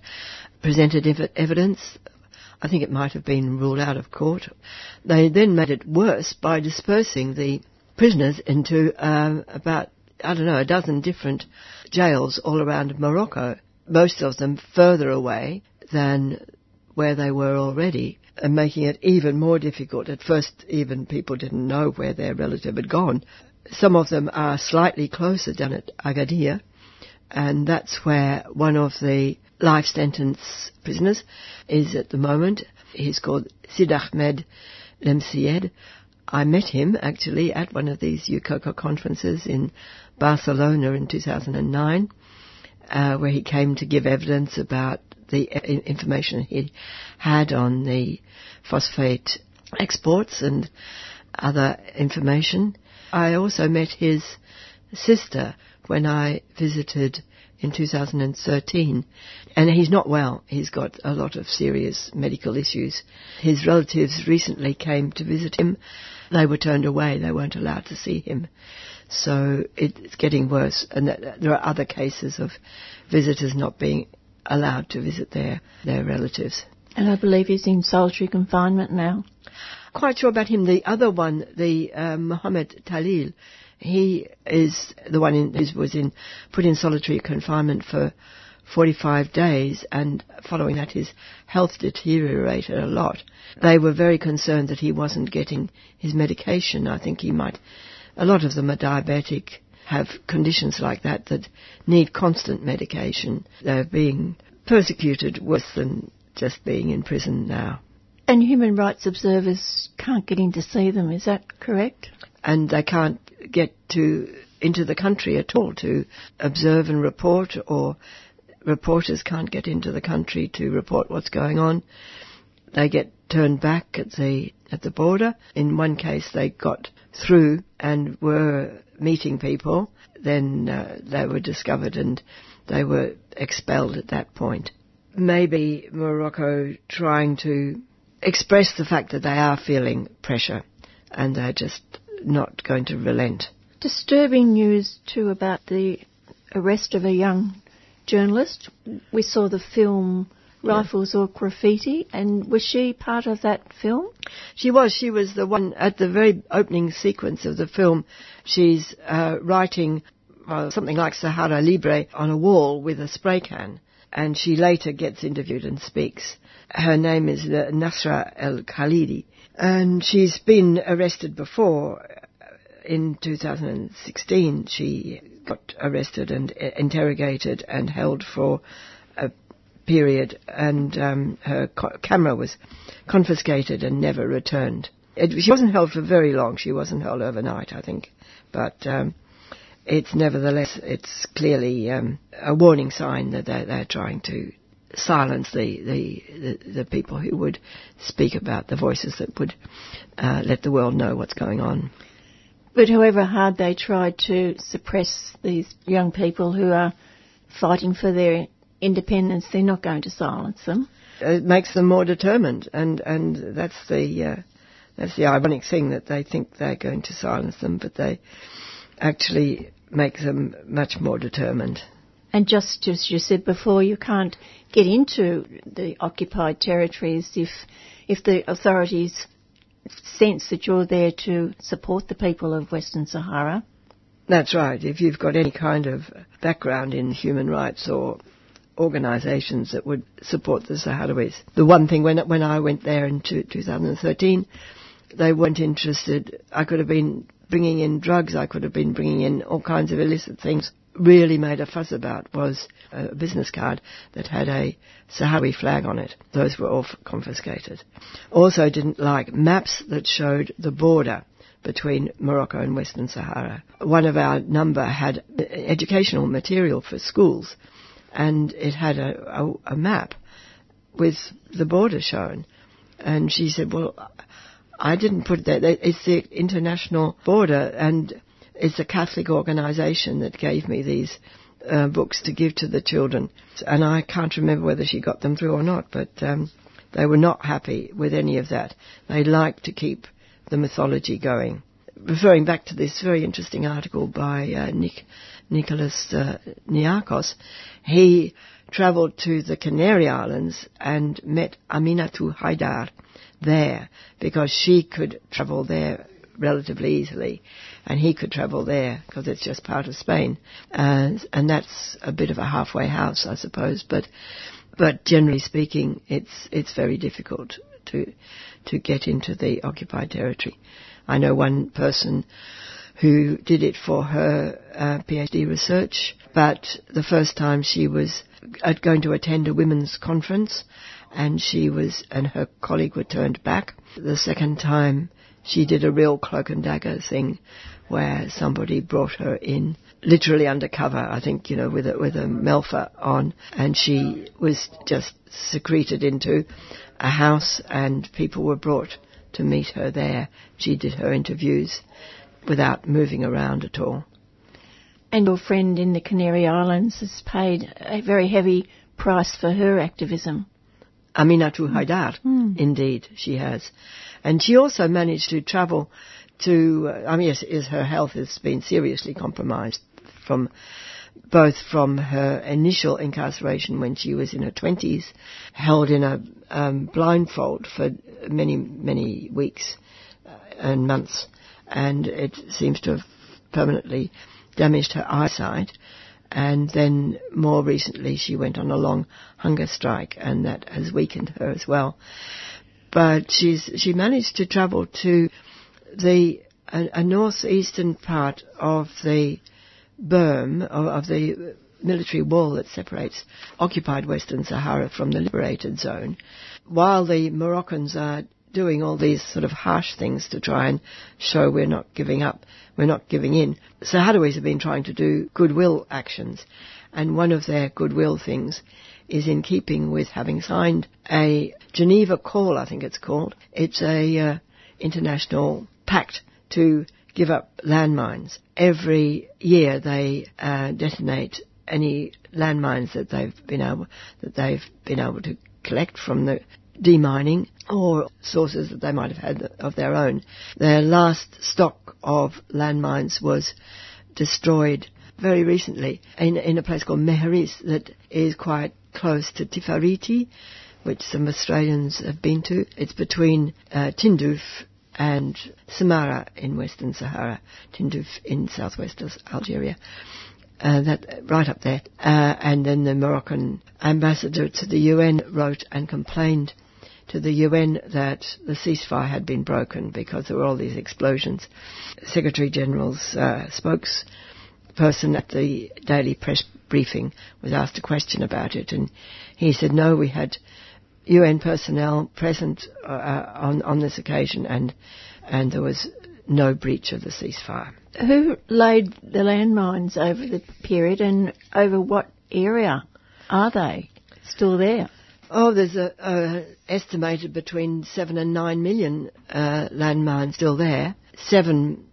presented ev- evidence. I think it might have been ruled out of court. They then made it worse by dispersing the prisoners into uh, about, I don't know, a dozen different jails all around Morocco most of them further away than where they were already, and making it even more difficult. At first, even people didn't know where their relative had gone. Some of them are slightly closer down at Agadir, and that's where one of the life sentence prisoners is at the moment. He's called Sid Ahmed Lemjeyid. I met him actually at one of these EUCOCO conferences in Barcelona in 2009 uh, where he came to give evidence about the information he had on the phosphate exports and other information. I also met his sister when I visited in 2013. And he's not well. He's got a lot of serious medical issues. His relatives recently came to visit him. They were turned away. They weren't allowed to see him. So it's getting worse. And there are other cases of visitors not being allowed to visit their, their relatives. And I believe he's in solitary confinement now. Quite sure about him. The other one, the uh, Mohammed Tahlil, he is the one in, who was in put in solitary confinement for 45 days, and following that, his health deteriorated a lot. They were very concerned that he wasn't getting his medication. I think he might a lot of them are diabetic, have conditions like that that need constant medication. They're being persecuted worse than just being in prison now. And human rights observers can't get in to see them, is that correct? And they can't get to into the country at all to observe and report or reporters can't get into the country to report what's going on. They get turned back at the at the border. In one case, they got through and were meeting people. Then uh, they were discovered and they were expelled at that point. Maybe Morocco trying to express the fact that they are feeling pressure and they're just not going to relent. Disturbing news too about the arrest of a young journalist. We saw the film Rifles or Graffiti, and was she part of that film? She was. She was the one at the very opening sequence of the film. She's uh, writing well, something like Sahara Libre on a wall with a spray can. And she later gets interviewed and speaks. Her name is uh, Nazha El Khalidi. And she's been arrested before. In 2016, she got arrested and uh, interrogated and held for a period, and um, her co- camera was confiscated and never returned. It, she wasn't held for very long. She wasn't held overnight, I think, but um, it's nevertheless it's clearly um, a warning sign that they're, they're trying to silence the, the, the, the, people who would speak about the voices that would uh, let the world know what's going on. But however hard they try to suppress these young people who are fighting for their independence, they're not going to silence them. It makes them more determined, and, and that's the uh, that's the ironic thing that they think they're going to silence them, but they actually make them much more determined. And just as you said before, you can't get into the occupied territories if if the authorities sense that you're there to support the people of Western Sahara. That's right. If you've got any kind of background in human rights or organisations that would support the Sahrawis. The one thing when when I went there in 2013, they weren't interested. I could have been bringing in drugs. I could have been bringing in all kinds of illicit things. Really made a fuss about was a business card that had a Sahrawi flag on it. Those were all confiscated. Also didn't like maps that showed the border between Morocco and Western Sahara. One of our number had educational material for schools and it had a, a, a map with the border shown. And she said, well, I didn't put that. It's the international border, and it's a Catholic organisation that gave me these uh, books to give to the children. And I can't remember whether she got them through or not, but um, they were not happy with any of that. They liked to keep the mythology going. Referring back to this very interesting article by uh, Nick, Nicholas uh, Niarchos, he travelled to the Canary Islands and met Aminatu Haidar there because she could travel there relatively easily and he could travel there because it's just part of Spain. And, and that's a bit of a halfway house, I suppose, but, but generally speaking, it's, it's very difficult to, to get into the occupied territory. I know one person who did it for her uh, PhD research, but the first time she was going to attend a women's conference and she was, and her colleague were turned back. The second time she did a real cloak and dagger thing where somebody brought her in literally undercover, I think, you know, with a, with a melfa on, and she was just secreted into a house and people were brought to meet her there. She did her interviews without moving around at all. And your friend in the Canary Islands has paid a very heavy price for her activism. Aminatu Haidar, mm. indeed, she has. And she also managed to travel to, uh, I mean, yes, is her health has been seriously compromised from both from her initial incarceration when she was in her 20s, held in a um, blindfold for many, many weeks uh, and months, and it seems to have permanently damaged her eyesight and then more recently she went on a long hunger strike and that has weakened her as well. But she's, she managed to travel to the, a, a northeastern part of the berm, of, of the military wall that separates occupied Western Sahara from the liberated zone, while the Moroccans are doing all these sort of harsh things to try and show we're not giving up, we're not giving in. Sahrawis have been trying to do goodwill actions, and one of their goodwill things is in keeping with having signed a Geneva Call, I think it's called. It's a uh, international pact to give up landmines. Every year they uh, detonate any landmines that they've been able that they've been able to collect from the demining or sources that they might have had of their own. Their last stock of landmines was destroyed very recently in, in a place called Meharis that is quite close to Tifariti, which some Australians have been to. It's between uh, Tindouf and Smara in Western Sahara, Tindouf in southwest Algeria. uh, that right up there. Uh, and then the Moroccan ambassador to the UN wrote and complained to the UN that the ceasefire had been broken because there were all these explosions. Secretary General's uh, spokesperson at the daily press briefing was asked a question about it, and he said, "No, we had UN personnel present uh, on on this occasion, and and there was no breach of the ceasefire." Who laid the landmines over the period, and over what area are they still there? Oh, there's a, a estimated between seven and nine million uh, landmines still there. Seven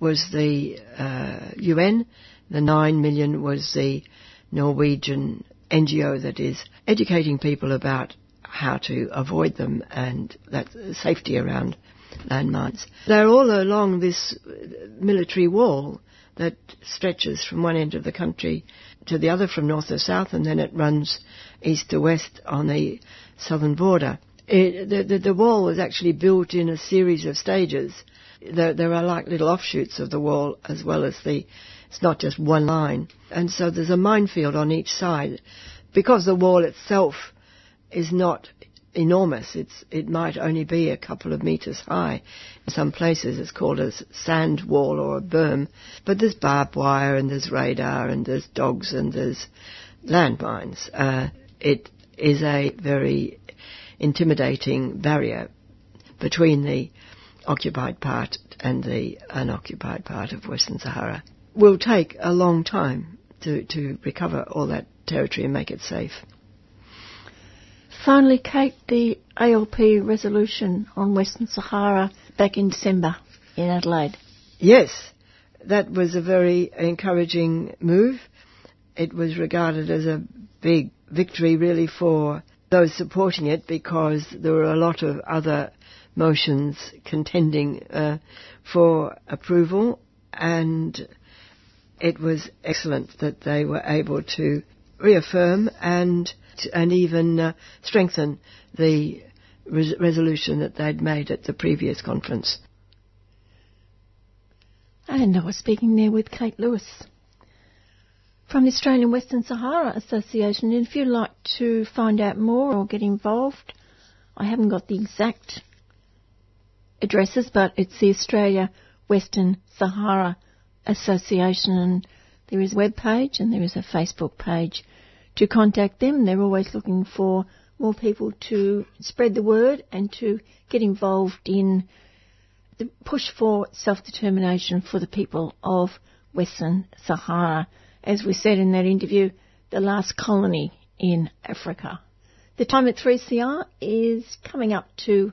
was the uh, UN, the nine million was the Norwegian NGO that is educating people about how to avoid them and that safety around landmines. They're all along this military wall that stretches from one end of the country to the other from north to south, and then it runs east to west on the southern border. It, the, the, the, wall was actually built in a series of stages. There, there, are like little offshoots of the wall as well as the, it's not just one line. And so there's a minefield on each side. Because the wall itself is not enormous. It's, it might only be a couple of meters high. In some places it's called a sand wall or a berm. But there's barbed wire and there's radar and there's dogs and there's landmines. Uh, it is a very intimidating barrier between the occupied part and the unoccupied part of Western Sahara. Will take a long time to, to recover all that territory and make it safe. Finally, Kate, the ALP resolution on Western Sahara back in December in Adelaide. Yes, that was a very encouraging move. It was regarded as a big victory, really, for those supporting it because there were a lot of other motions contending uh, for approval, and it was excellent that they were able to reaffirm and and even uh, strengthen the res- resolution that they'd made at the previous conference. And I was speaking there with Kate Lewis from the Australian Western Sahara Association. And if you'd like to find out more or get involved, I haven't got the exact addresses, but it's the Australia Western Sahara Association, and there is a web page and there is a Facebook page to contact them. They're always looking for more people to spread the word and to get involved in the push for self-determination for the people of Western Sahara. As we said in that interview, the last colony in Africa. The time at 3CR is coming up to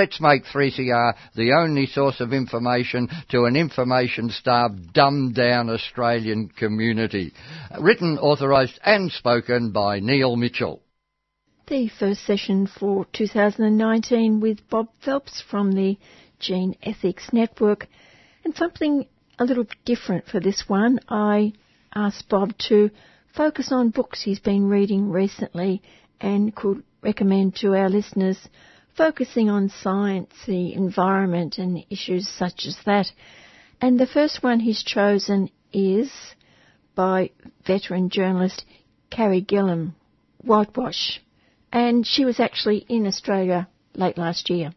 let's make 3CR the only source of information to an information-starved, dumbed-down Australian community. Written, authorised and spoken by Neil Mitchell. The first session for 2019 with Bob Phelps from the GeneEthics Network. And something a little different for this one, I asked Bob to focus on books he's been reading recently and could recommend to our listeners focusing on science, the environment, and issues such as that. And the first one he's chosen is by veteran journalist Carey Gillam, Whitewash. And she was actually in Australia late last year.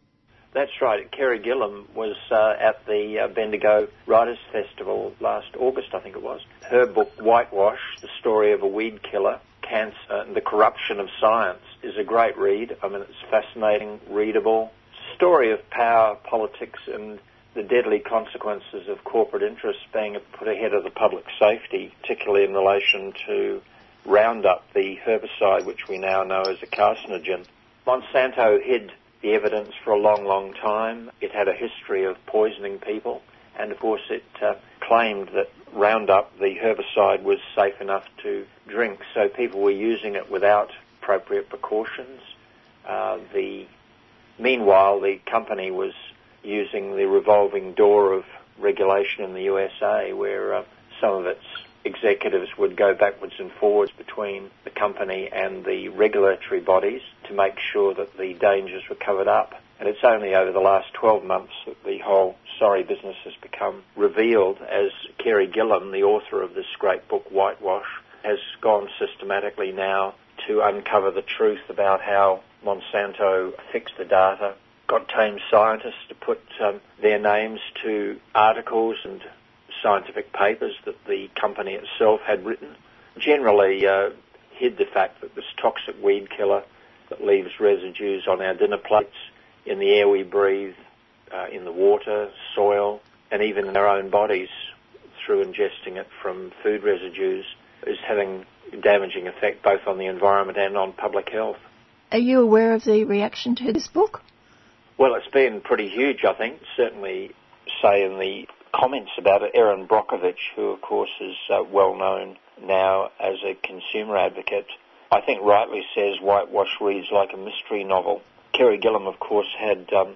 That's right. Carey Gillam was uh, at the uh, Bendigo Writers Festival last August, I think it was. Her book, Whitewash, The Story of a Weed Killer, Cancer and the Corruption of Science, is a great read. I mean, it's fascinating, readable. Story of power, politics, and the deadly consequences of corporate interests being put ahead of the public safety, particularly in relation to Roundup, the herbicide which we now know as a carcinogen. Monsanto hid the evidence for a long, long time. It had a history of poisoning people, and of course it uh, claimed that Roundup, the herbicide, was safe enough to drink, so people were using it without appropriate precautions. Uh, the meanwhile, the company was using the revolving door of regulation in the USA, where uh, some of its executives would go backwards and forwards between the company and the regulatory bodies to make sure that the dangers were covered up. And it's only over the last 12 months that the whole sorry business has become revealed as Carey Gillam, the author of this great book, Whitewash, has gone systematically now to uncover the truth about how Monsanto fixed the data, got tame scientists to put um, their names to articles and scientific papers that the company itself had written. Generally, uh, hid the fact that this toxic weed killer that leaves residues on our dinner plates, in the air we breathe, uh, in the water, soil, and even in our own bodies through ingesting it from food residues is having a damaging effect both on the environment and on public health. Are you aware of the reaction to this book? Well, it's been pretty huge, I think. Certainly, say in the comments about it, Erin Brockovich, who of course is uh, well known now as a consumer advocate, I think rightly says Whitewash reads like a mystery novel. Carey Gillam, of course, had um,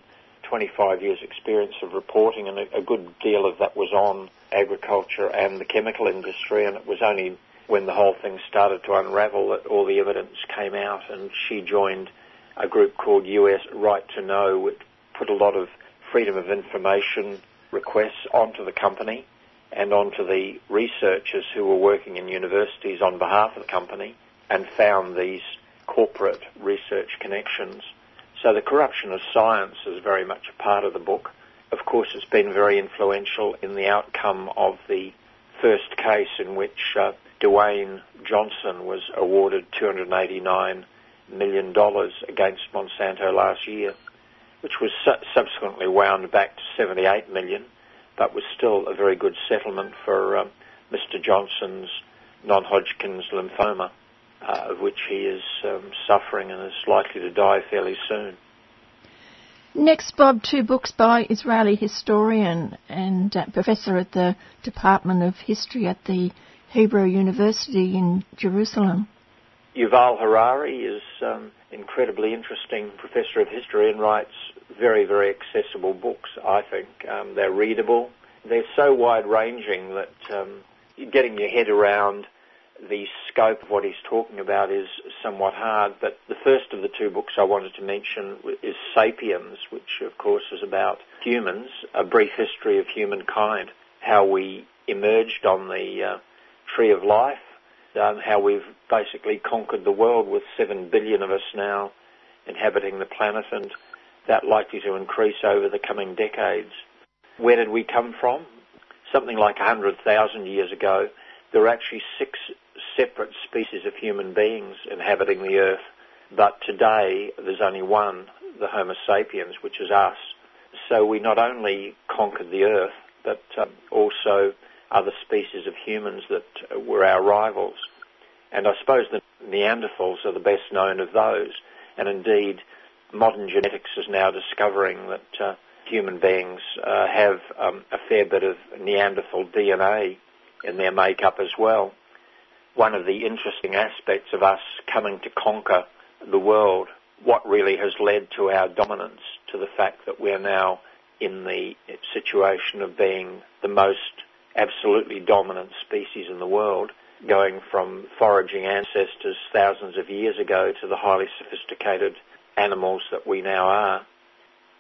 25 years' experience of reporting, and a, a good deal of that was on agriculture and the chemical industry, and it was only when the whole thing started to unravel that all the evidence came out, and she joined a group called US Right to Know, which put a lot of freedom of information requests onto the company and onto the researchers who were working in universities on behalf of the company and found these corporate research connections. So the corruption of science is very much a part of the book. Of course, it's been very influential in the outcome of the first case in which uh, Dewayne Johnson was awarded $289 million against Monsanto last year which was su- subsequently wound back to 78 million, but was still a very good settlement for um, Mr. Johnson's non-Hodgkin's lymphoma, uh, of which he is um, suffering and is likely to die fairly soon. Next, Bob, two books by Israeli historian and uh, professor at the Department of History at the Hebrew University in Jerusalem. Yuval Harari is um, incredibly interesting professor of history and writes very, very accessible books, I think. Um, they're readable. They're so wide ranging that um, getting your head around the scope of what he's talking about is somewhat hard. But the first of the two books I wanted to mention is Sapiens, which of course is about humans, a brief history of humankind, how we emerged on the uh, tree of life, um, how we've basically conquered the world with seven billion of us now inhabiting the planet and that likely to increase over the coming decades. Where did we come from? Something like 100,000 years ago, there were actually six separate species of human beings inhabiting the earth, but today there's only one, the Homo sapiens, which is us. So we not only conquered the earth, but um, also other species of humans that were our rivals. And I suppose the Neanderthals are the best known of those. And indeed, modern genetics is now discovering that uh, human beings uh, have um, a fair bit of Neanderthal DNA in their makeup as well. One of the interesting aspects of us coming to conquer the world, what really has led to our dominance, to the fact that we're now in the situation of being the most absolutely dominant species in the world, going from foraging ancestors thousands of years ago to the highly sophisticated animals that we now are,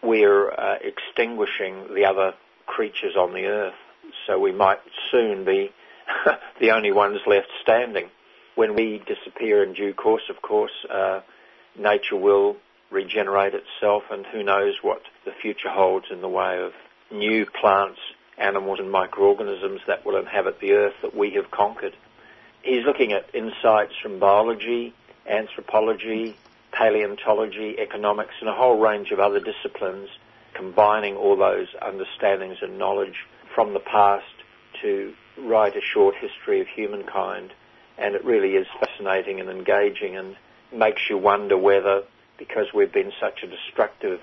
we're uh, extinguishing the other creatures on the earth. So we might soon be the only ones left standing. When we disappear in due course, of course, uh, nature will regenerate itself, and who knows what the future holds in the way of new plants, animals, and microorganisms that will inhabit the earth that we have conquered. He's looking at insights from biology, anthropology, paleontology, economics, and a whole range of other disciplines combining all those understandings and knowledge from the past to write a short history of humankind. And it really is fascinating and engaging and makes you wonder whether, because we've been such a destructive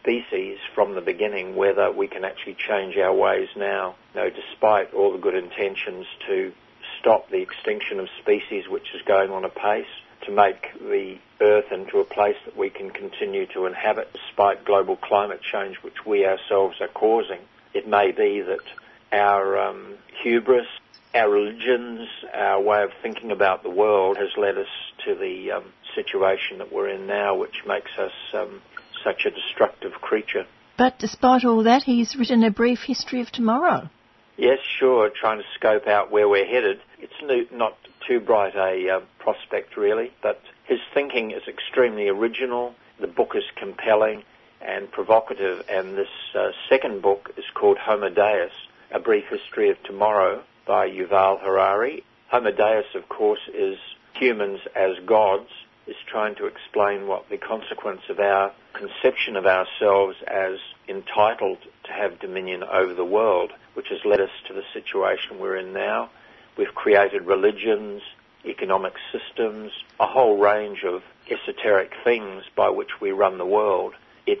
species from the beginning, whether we can actually change our ways now. You know, despite all the good intentions to stop the extinction of species which is going on apace, to make the Earth into a place that we can continue to inhabit despite global climate change which we ourselves are causing. It may be that our um, hubris, our religions, our way of thinking about the world has led us to the um, situation that we're in now, which makes us um, such a destructive creature. But despite all that, he's written a brief history of tomorrow. Yes, sure, trying to scope out where we're headed. It's not too bright a uh, prospect, really, but his thinking is extremely original. The book is compelling and provocative, and this uh, second book is called Homo Deus, A Brief History of Tomorrow by Yuval Harari. Homo of course, is humans as gods, is trying to explain what the consequence of our conception of ourselves as entitled to have dominion over the world, which has led us to the situation we're in now. We've created religions, economic systems, a whole range of esoteric things by which we run the world. It's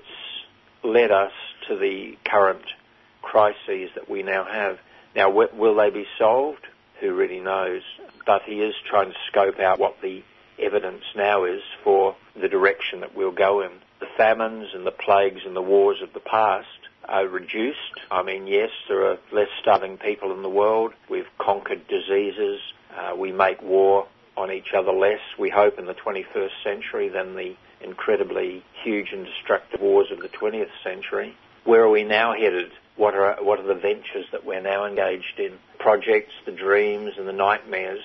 led us to the current crises that we now have. Now, will they be solved? Who really knows? But he is trying to scope out what the evidence now is for the direction that we'll go in. The famines and the plagues and the wars of the past are reduced. I mean, yes, there are less starving people in the world. We've conquered diseases. Uh, we make war on each other less, we hope, in the 21st century than the incredibly huge and destructive wars of the 20th century. Where are we now headed? What are, what are the ventures that we're now engaged in? Projects, the dreams and the nightmares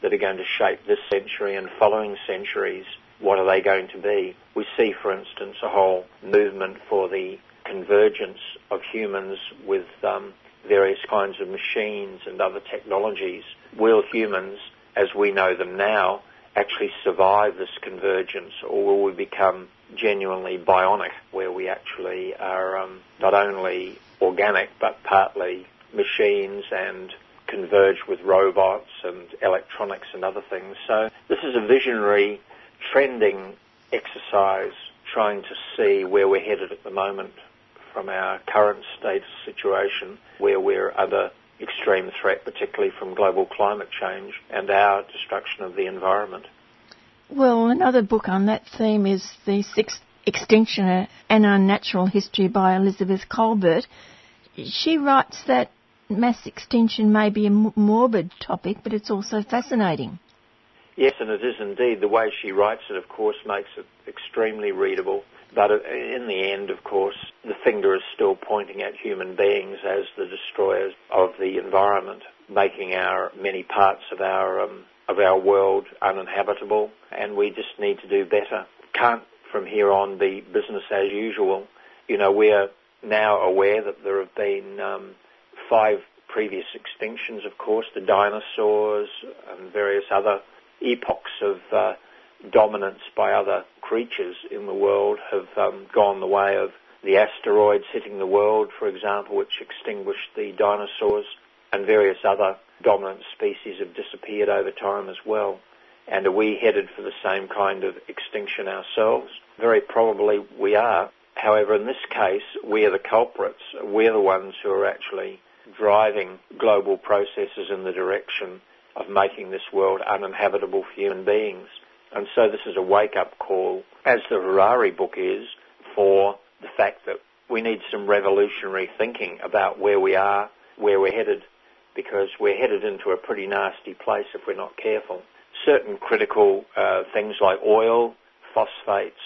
that are going to shape this century and following centuries. What are they going to be? We see, for instance, a whole movement for the convergence of humans with um, various kinds of machines and other technologies. Will humans, as we know them now, actually survive this convergence, or will we become genuinely bionic, where we actually are um, not only organic but partly machines and converge with robots and electronics and other things. So this is a visionary trending exercise trying to see where we're headed at the moment from our current state situation where we're under extreme threat, particularly from global climate change and our destruction of the environment. Well, another book on that theme is The Sixth Extinction, An Unnatural History by Elizabeth Kolbert, She writes that mass extinction may be a morbid topic, but it's also fascinating. Yes, and it is indeed. The way she writes it, of course, makes it extremely readable. But in the end, of course, the finger is still pointing at human beings as the destroyers of the environment, making our many parts of our um, of our world uninhabitable, and we just need to do better. Can't from here on be business as usual. You know, we're now aware that there have been um, five previous extinctions, of course, the dinosaurs and various other epochs of uh, dominance by other creatures in the world have um, gone the way of the asteroids hitting the world, for example, which extinguished the dinosaurs, and various other dominant species have disappeared over time as well. And are we headed for the same kind of extinction ourselves? Very probably we are. However, in this case, we are the culprits. We're the ones who are actually driving global processes in the direction of making this world uninhabitable for human beings. And so this is a wake-up call, as the Harari book is, for the fact that we need some revolutionary thinking about where we are, where we're headed, because we're headed into a pretty nasty place if we're not careful. Certain critical uh, things like oil, phosphates,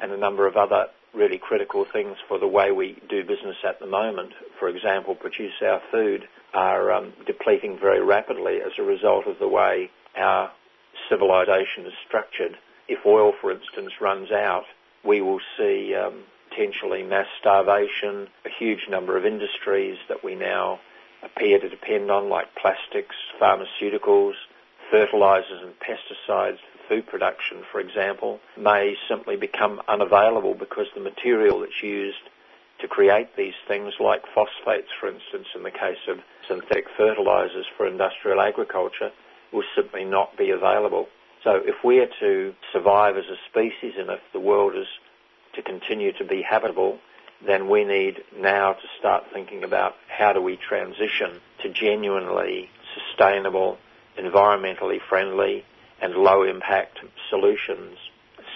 and a number of other really critical things for the way we do business at the moment, for example, produce our food, are um, depleting very rapidly as a result of the way our civilization is structured. If oil, for instance, runs out, we will see um, potentially mass starvation, a huge number of industries that we now appear to depend on, like plastics, pharmaceuticals, fertilizers and pesticides for food production, for example, may simply become unavailable because the material that's used to create these things like phosphates, for instance, in the case of synthetic fertilizers for industrial agriculture, will simply not be available. So if we are to survive as a species and if the world is to continue to be habitable, then we need now to start thinking about how do we transition to genuinely sustainable, environmentally friendly, and low impact solutions.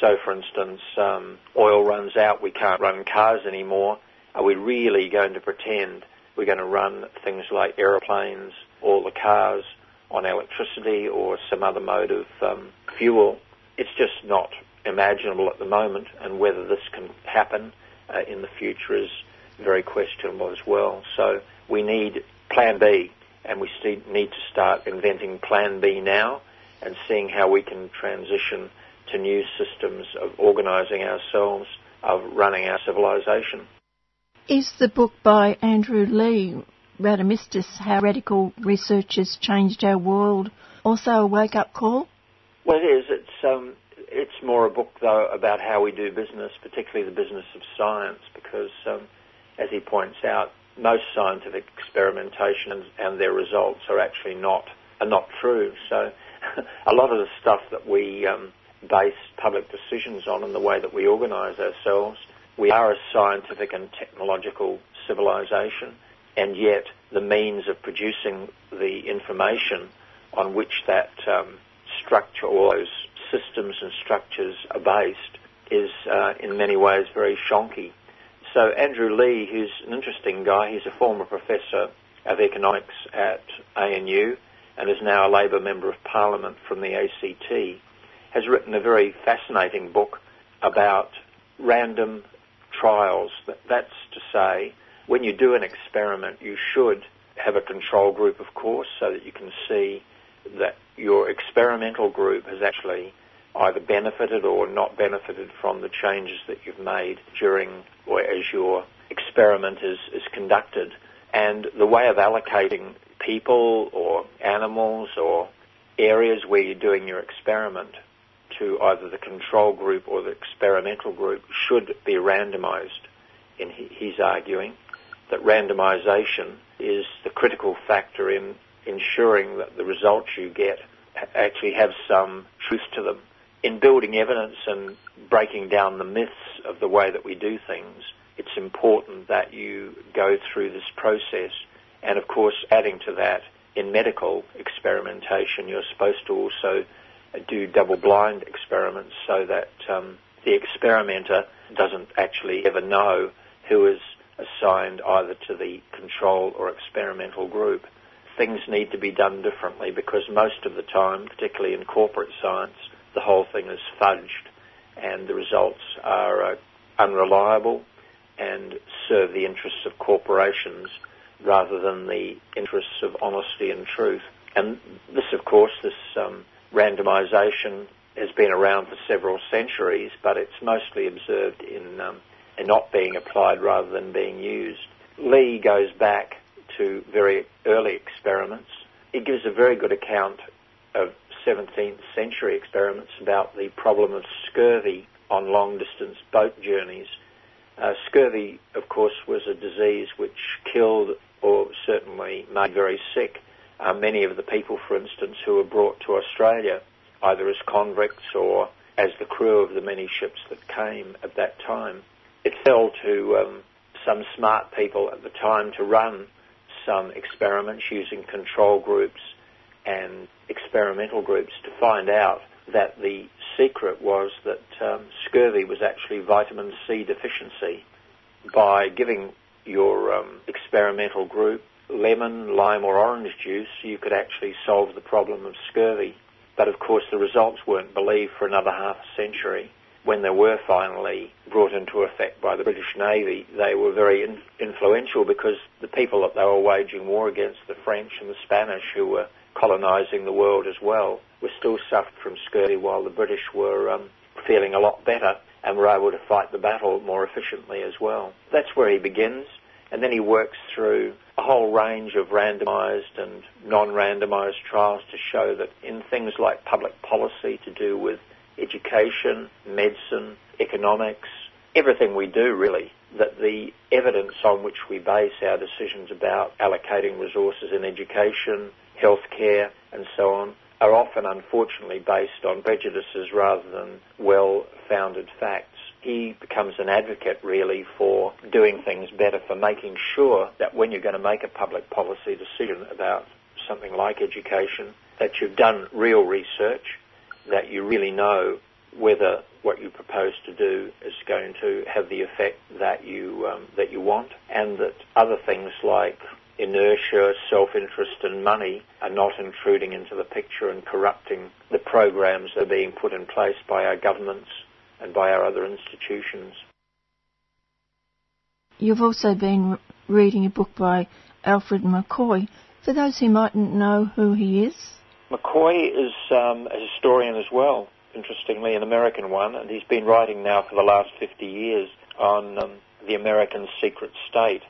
So, for instance, um, oil runs out, we can't run cars anymore. Are we really going to pretend we're going to run things like aeroplanes, or the cars on electricity or some other mode of um, fuel? It's just not imaginable at the moment, and whether this can happen uh, in the future is very questionable as well. So we need Plan B, and we need to start inventing Plan B now and seeing how we can transition to new systems of organising ourselves, of running our civilization. Is the book by Andrew Leigh, Randomistas, How Radical Research Has Changed Our World, also a wake-up call? Well, it is. It's um, it's more a book, though, about how we do business, particularly the business of science, because, um, as he points out, most scientific experimentation and, their results are actually not are not true. So, a lot of the stuff that we um, base public decisions on and the way that we organise ourselves, we are a scientific and technological civilization, and yet the means of producing the information on which that um, structure or those systems and structures are based is uh, in many ways very shonky. So Andrew Leigh, who's an interesting guy, he's a former professor of economics at ANU and is now a Labor Member of Parliament from the ACT, has written a very fascinating book about random trials. That's to say, when you do an experiment, you should have a control group, of course, so that you can see that your experimental group has actually either benefited or not benefited from the changes that you've made during or as your experiment is, is conducted. And the way of allocating people or animals or areas where you're doing your experiment to either the control group or the experimental group should be randomized. And he's arguing that randomization is the critical factor in ensuring that the results you get actually have some truth to them in building evidence and breaking down the myths of the way that we do things, it's important that you go through this process. And of course, adding to that, in medical experimentation, you're supposed to also do double-blind experiments so that um, the experimenter doesn't actually ever know who is assigned either to the control or experimental group. Things need to be done differently because most of the time, particularly in corporate science, the whole thing is fudged and the results are uh, unreliable and serve the interests of corporations rather than the interests of honesty and truth. And this, of course, this um, randomization has been around for several centuries, but it's mostly observed in, um, in not being applied rather than being used. Leigh goes back to very early experiments. He gives a very good account of 17th century experiments about the problem of scurvy on long distance boat journeys. Uh, scurvy, of course, was a disease which killed or certainly made very sick uh, many of the people, for instance, who were brought to Australia either as convicts or as the crew of the many ships that came at that time. It fell to um, some smart people at the time to run some experiments using control groups and experimental groups to find out that the secret was that um, scurvy was actually vitamin C deficiency. By giving your um, experimental group lemon, lime, or orange juice, you could actually solve the problem of scurvy. But of course, the results weren't believed for another half a century. When they were finally brought into effect by the British Navy, they were very in- influential because the people that they were waging war against, the French and the Spanish, who were colonising the world as well, were still suffered from scurvy while the British were um, feeling a lot better and were able to fight the battle more efficiently as well. That's where he begins, and then he works through a whole range of randomised and non-randomised trials to show that in things like public policy to do with education, medicine, economics, everything we do really, that the evidence on which we base our decisions about allocating resources in education, healthcare, and so on, are often unfortunately based on prejudices rather than well-founded facts. He becomes an advocate really for doing things better, for making sure that when you're going to make a public policy decision about something like education, that you've done real research, that you really know whether what you propose to do is going to have the effect that you um, that you want, and that other things like inertia, self-interest and money are not intruding into the picture and corrupting the programs that are being put in place by our governments and by our other institutions. You've also been reading a book by Alfred McCoy. For those who mightn't know who he is, McCoy is um, a historian as well, interestingly, an American one, and he's been writing now for the last 50 years on um, the American secret state.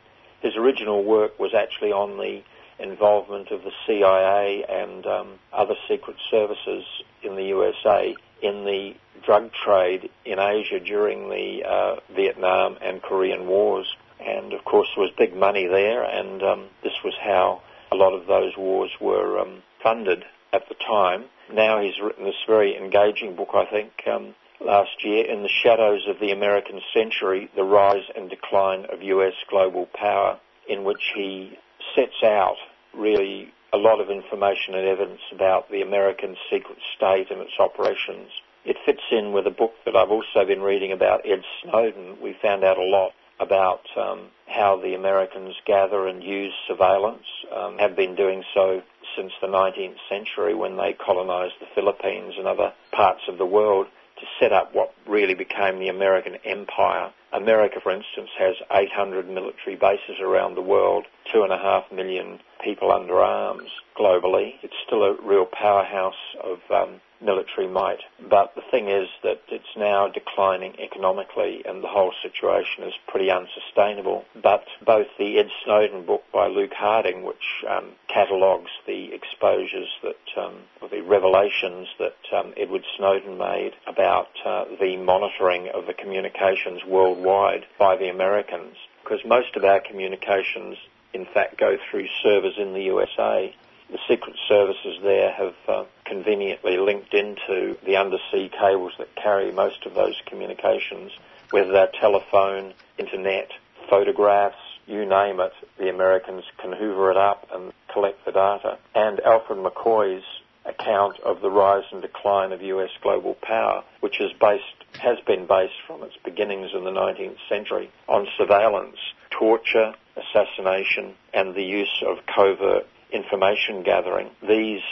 His original work was actually on the involvement of the CIA and um, other secret services in the USA in the drug trade in Asia during the uh, Vietnam and Korean wars. And of course, there was big money there, and um, this was how a lot of those wars were um, funded at the time. Now he's written this very engaging book, I think, um, last year, In the Shadows of the American Century, The Rise and Decline of US Global Power, in which he sets out really a lot of information and evidence about the American secret state and its operations. It fits in with a book that I've also been reading about Ed Snowden. We found out a lot about um, how the Americans gather and use surveillance, um, have been doing so since the 19th century when they colonized the Philippines and other parts of the world to set up what really became the American empire. America, for instance, has 800 military bases around the world, two and a half million people under arms globally. It's still a real powerhouse of um, military might. But the thing is that it's now declining economically and the whole situation is pretty unsustainable. But both the Ed Snowden book by Luke Harding, which um, catalogues the exposures that, um, or the revelations that um, Edward Snowden made about uh, the monitoring of the communications worldwide by the Americans, because most of our communications in fact go through servers in the USA the secret services there have uh, conveniently linked into the undersea cables that carry most of those communications, whether they're telephone, internet, photographs, you name it, the Americans can hoover it up and collect the data. And Alfred McCoy's account of the rise and decline of US global power, which is based, has been based from its beginnings in the 19th century on surveillance, torture, assassination, and the use of covert information gathering. These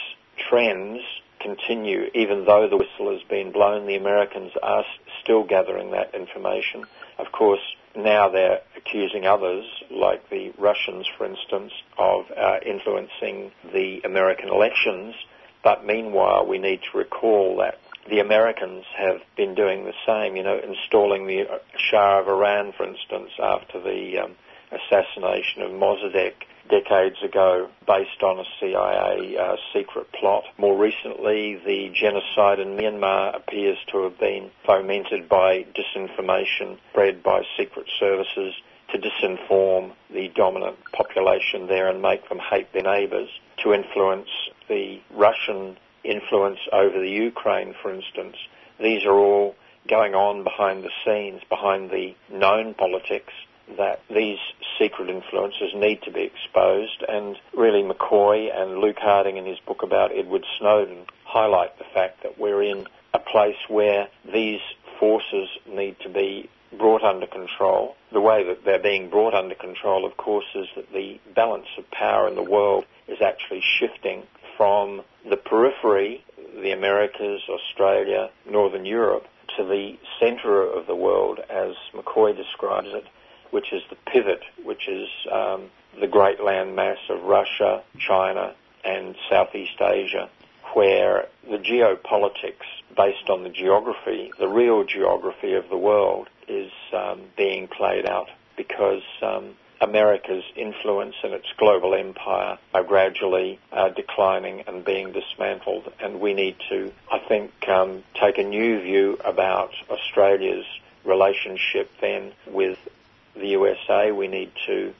trends continue even though the whistle has been blown. The Americans are still gathering that information. Of course, now they're accusing others, like the Russians, for instance, of uh, influencing the American elections. But meanwhile, we need to recall that the Americans have been doing the same, you know, installing the Shah of Iran, for instance, after the um, assassination of Mossadegh decades ago based on a CIA uh, secret plot. More recently, the genocide in Myanmar appears to have been fomented by disinformation spread by secret services to disinform the dominant population there and make them hate their neighbours, to influence the Russian influence over the Ukraine, for instance. These are all going on behind the scenes, behind the known politics that these secret influences need to be exposed. And really, McCoy and Luke Harding in his book about Edward Snowden highlight the fact that we're in a place where these forces need to be brought under control. The way that they're being brought under control, of course, is that the balance of power in the world is actually shifting from the periphery, the Americas, Australia, Northern Europe, to the centre of the world, as McCoy describes it, which is the pivot, which is um, the great land mass of Russia, China, and Southeast Asia, where the geopolitics based on the geography, the real geography of the world, is um, being played out because um, America's influence and its global empire are gradually uh, declining and being dismantled, and we need to, I think, um, take a new view about Australia's relationship then with the USA. We need to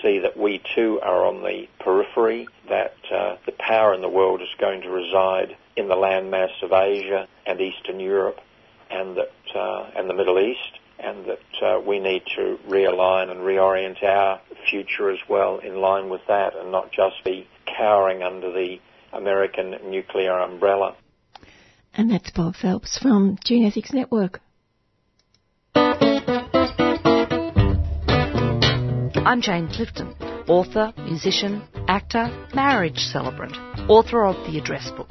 see that we too are on the periphery, that uh, the power in the world is going to reside in the landmass of Asia and Eastern Europe and that uh, and the Middle East, and that uh, we need to realign and reorient our future as well in line with that, and not just be cowering under the American nuclear umbrella. And that's Bob Phelps from GeneEthics Network. I'm Jane Clifton, author, musician, actor, marriage celebrant, author of The Address Book.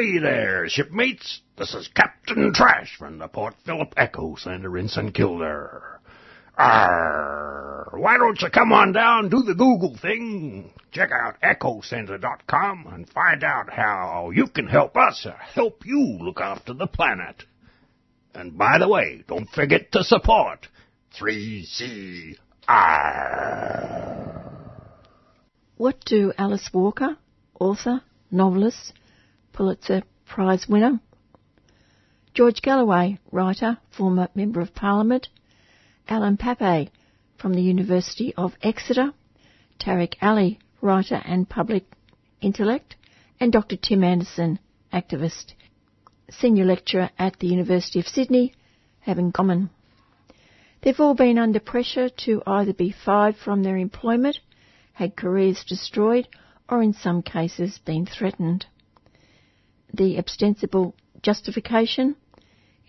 Ahoy there, shipmates! This is Captain Trash from the Port Phillip EcoCentre in St. Kilda. Arr, why don't you come on down, do the Google thing, check out ecocentre.com and find out how you can help us help you look after the planet. And by the way, don't forget to support 3CR. What do Alice Walker, author, novelist, Pulitzer Prize winner. George Galloway, writer, former Member of Parliament. Ilan Pappé from the University of Exeter. Tariq Ali, writer and public intellect. And Dr. Tim Anderson, activist, senior lecturer at the University of Sydney, have in common. They've all been under pressure to either be fired from their employment, had careers destroyed, or in some cases been threatened the ostensible justification.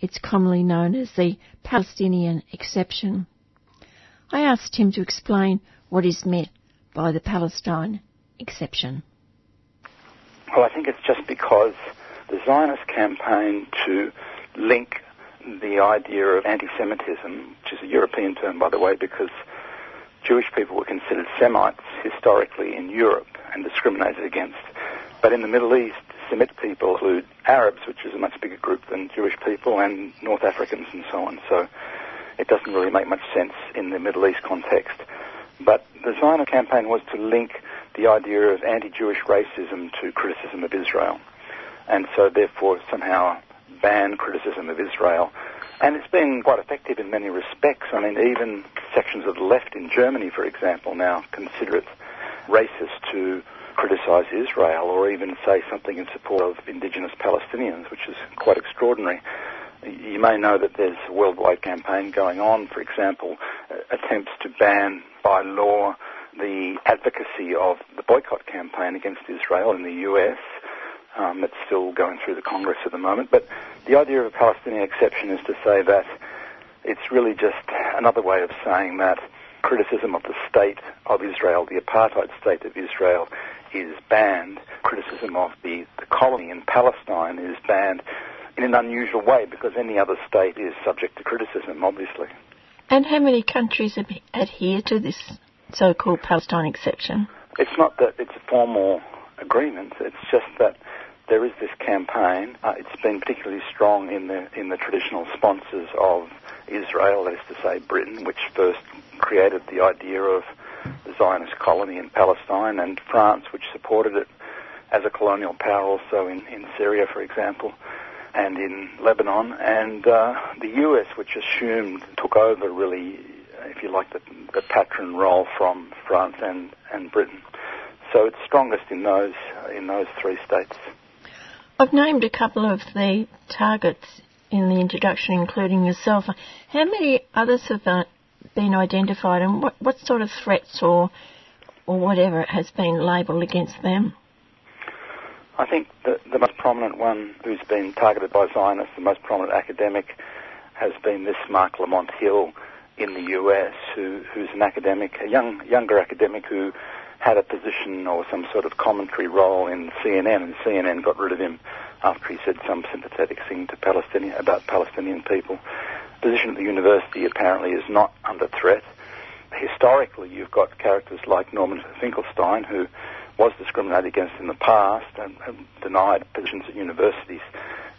It's commonly known as the Palestinian exception. I asked him to explain what is meant by the Palestine exception. Well, I think it's just because the Zionist campaign to link the idea of anti-Semitism, which is a European term, by the way, because Jewish people were considered Semites historically in Europe and discriminated against. But in the Middle East, Semitic people include Arabs, which is a much bigger group than Jewish people, and North Africans and so on. So it doesn't really make much sense in the Middle East context. But the Zionist campaign was to link the idea of anti-Jewish racism to criticism of Israel, and so therefore somehow ban criticism of Israel. And it's been quite effective in many respects. I mean, even sections of the left in Germany, for example, now consider it racist to criticise Israel or even say something in support of indigenous Palestinians, which is quite extraordinary. You may know that there's a worldwide campaign going on, for example, uh, attempts to ban by law the advocacy of the boycott campaign against Israel in the US. Um, it's still going through the Congress at the moment. But the idea of a Palestinian exception is to say that it's really just another way of saying that criticism of the state of Israel, the apartheid state of Israel, is banned. Criticism of the, the colony in Palestine is banned in an unusual way because any other state is subject to criticism, obviously. And how many countries adhere to this so-called Palestine exception? It's not that it's a formal agreement. It's just that there is this campaign. Uh, it's been particularly strong in the in the traditional sponsors of Israel, that is to say Britain, which first created the idea of the Zionist colony in Palestine, and France, which supported it as a colonial power also in, in Syria, for example, and in Lebanon, and uh, the US, which assumed, took over really, if you like, the, the patron role from France and, and Britain. So it's strongest in those in those three states. I've named a couple of the targets in the introduction, including yourself. How many others have been identified, and what, what sort of threats or or whatever has been labelled against them? I think the, the most prominent one who's been targeted by Zionists, the most prominent academic, has been this Marc Lamont Hill in the US, who, who's an academic, a young younger academic who had a position or some sort of commentary role in CNN, and CNN got rid of him after he said some sympathetic thing to Palestinian about Palestinian people. Position at the university apparently is not under threat. Historically, you've got characters like Norman Finkelstein, who was discriminated against in the past and, and denied positions at universities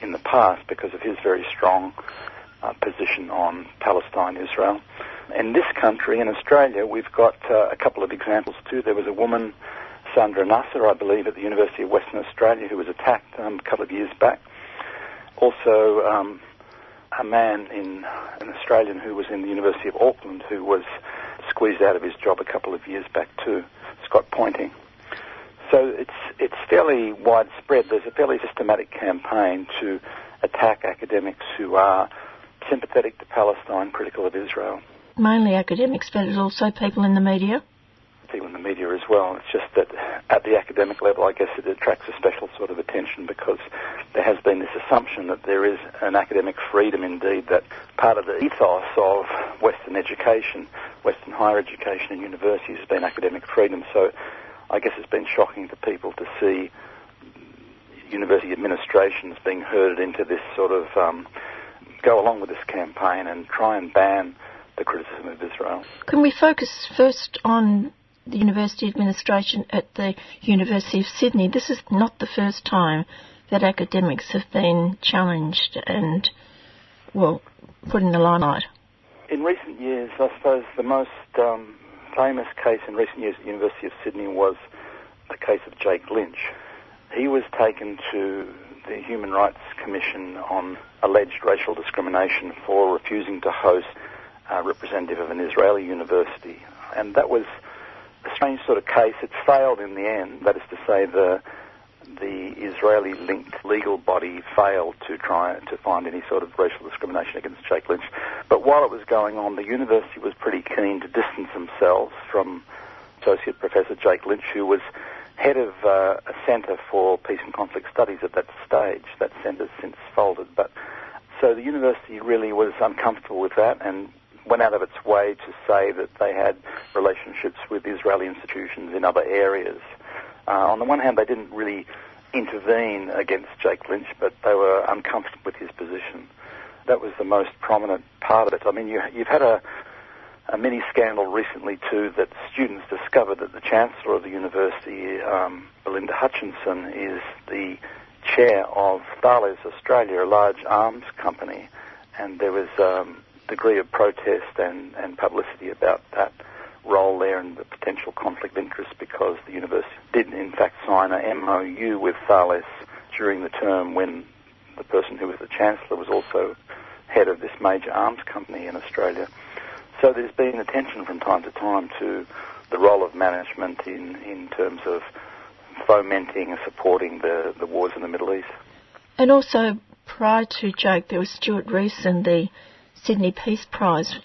in the past because of his very strong uh, position on Palestine, Israel. In this country, in Australia, we've got uh, a couple of examples too. There was a woman, Sandra Nasser, I believe, at the University of Western Australia, who was attacked um, a couple of years back. Also, um, a man in an Australian who was in the University of Auckland who was squeezed out of his job a couple of years back too, Scott Poynting. So it's it's fairly widespread. There's a fairly systematic campaign to attack academics who are sympathetic to Palestine, critical of Israel. Mainly academics, but it's also people in the media. People in the media as well. It's just that at the academic level, I guess it attracts a special sort of attention because there has been this assumption that there is an academic freedom indeed, that part of the ethos of Western education, Western higher education and universities has been academic freedom. So I guess it's been shocking to people to see university administrations being herded into this sort of um, go along with this campaign and try and ban the criticism of Israel. Can we focus first on the university administration at the University of Sydney? This is not the first time that academics have been challenged and, well, put in the limelight. In recent years, I suppose the most um, famous case in recent years at the University of Sydney was the case of Jake Lynch. He was taken to the Human Rights Commission on alleged racial discrimination for refusing to host a representative of an Israeli university. And that was strange sort of case. It failed in the end. That is to say, the the Israeli-linked legal body failed to try to find any sort of racial discrimination against Jake Lynch. But while it was going on, the university was pretty keen to distance themselves from Associate Professor Jake Lynch, who was head of uh, a centre for peace and conflict studies at that stage. That centre's since folded, but so the university really was uncomfortable with that and went out of its way to say that they had relationships with Israeli institutions in other areas. Uh, on the one hand, they didn't really intervene against Jake Lynch, but they were uncomfortable with his position. That was the most prominent part of it. I mean, you, you've had a, a mini scandal recently too that students discovered that the chancellor of the university, um, Belinda Hutchinson, is the chair of Thales Australia, a large arms company, and there was um, degree of protest and, and publicity about that role there and the potential conflict of interest because the university did in fact sign a MOU with Thales during the term when the person who was the chancellor was also head of this major arms company in Australia. So there's been attention from time to time to the role of management in, in terms of fomenting and supporting the, the wars in the Middle East. And also, prior to Jake, there was Stuart Rees and the Sydney Peace Prize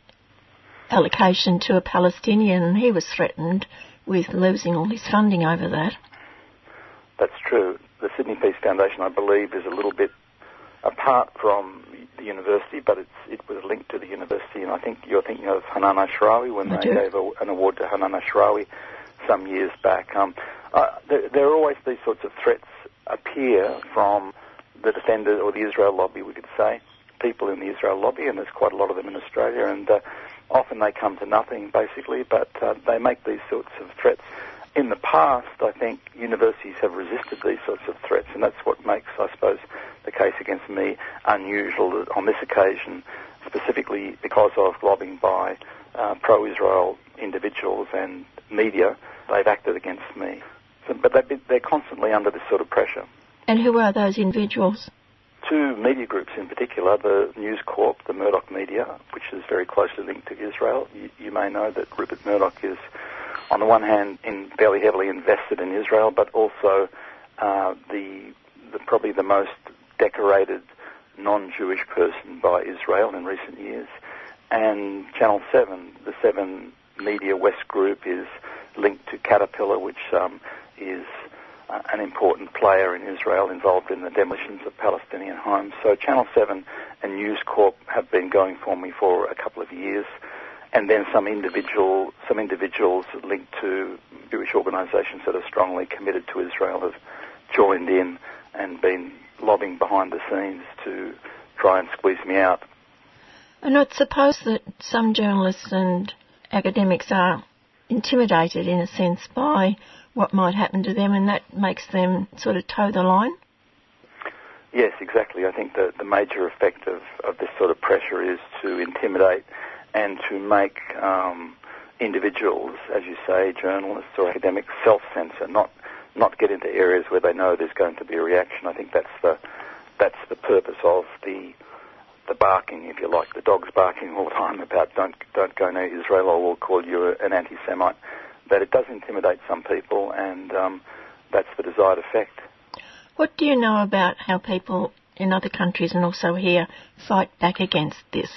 allocation to a Palestinian, and he was threatened with losing all his funding over that. That's true. The Sydney Peace Foundation, I believe, is a little bit apart from the university, but it's, it was linked to the university. And I think you're thinking of Hanan Ashrawi when I they do. gave a, an award to Hanan Ashrawi some years back. Um, uh, there, there are always these sorts of threats appear from the defender or the Israel lobby, we could say, people in the Israel lobby, and there's quite a lot of them in Australia, and uh, often they come to nothing, basically, but uh, they make these sorts of threats. In the past, I think universities have resisted these sorts of threats, and that's what makes, I suppose, the case against me unusual on this occasion, specifically because of lobbying by uh, pro-Israel individuals and media. They've acted against me. So, but they're constantly under this sort of pressure. And who are those individuals? Two media groups in particular, the News Corp, the Murdoch media, which is very closely linked to Israel. You, you may know that Rupert Murdoch is, on the one hand, in fairly heavily invested in Israel, but also uh, the, the probably the most decorated non-Jewish person by Israel in recent years. And Channel 7, the 7 Media West Group, is linked to Caterpillar, which um, is an important player in Israel involved in the demolitions of Palestinian homes. So Channel 7 and News Corp have been going for me for a couple of years. And then some individual, some individuals linked to Jewish organisations that are strongly committed to Israel have joined in and been lobbying behind the scenes to try and squeeze me out. And I suppose that some journalists and academics are intimidated in a sense by what might happen to them and that makes them sort of toe the line. Yes, exactly. I think that the major effect of, of this sort of pressure is to intimidate and to make um, individuals, as you say, journalists or academics, self-censor, not not get into areas where they know there's going to be a reaction. I think that's the that's the purpose of the the barking, if you like, the dogs barking all the time about don't don't go near Israel or we'll call you an anti-Semite. That it does intimidate some people, and um, that's the desired effect. What do you know about how people in other countries and also here fight back against this?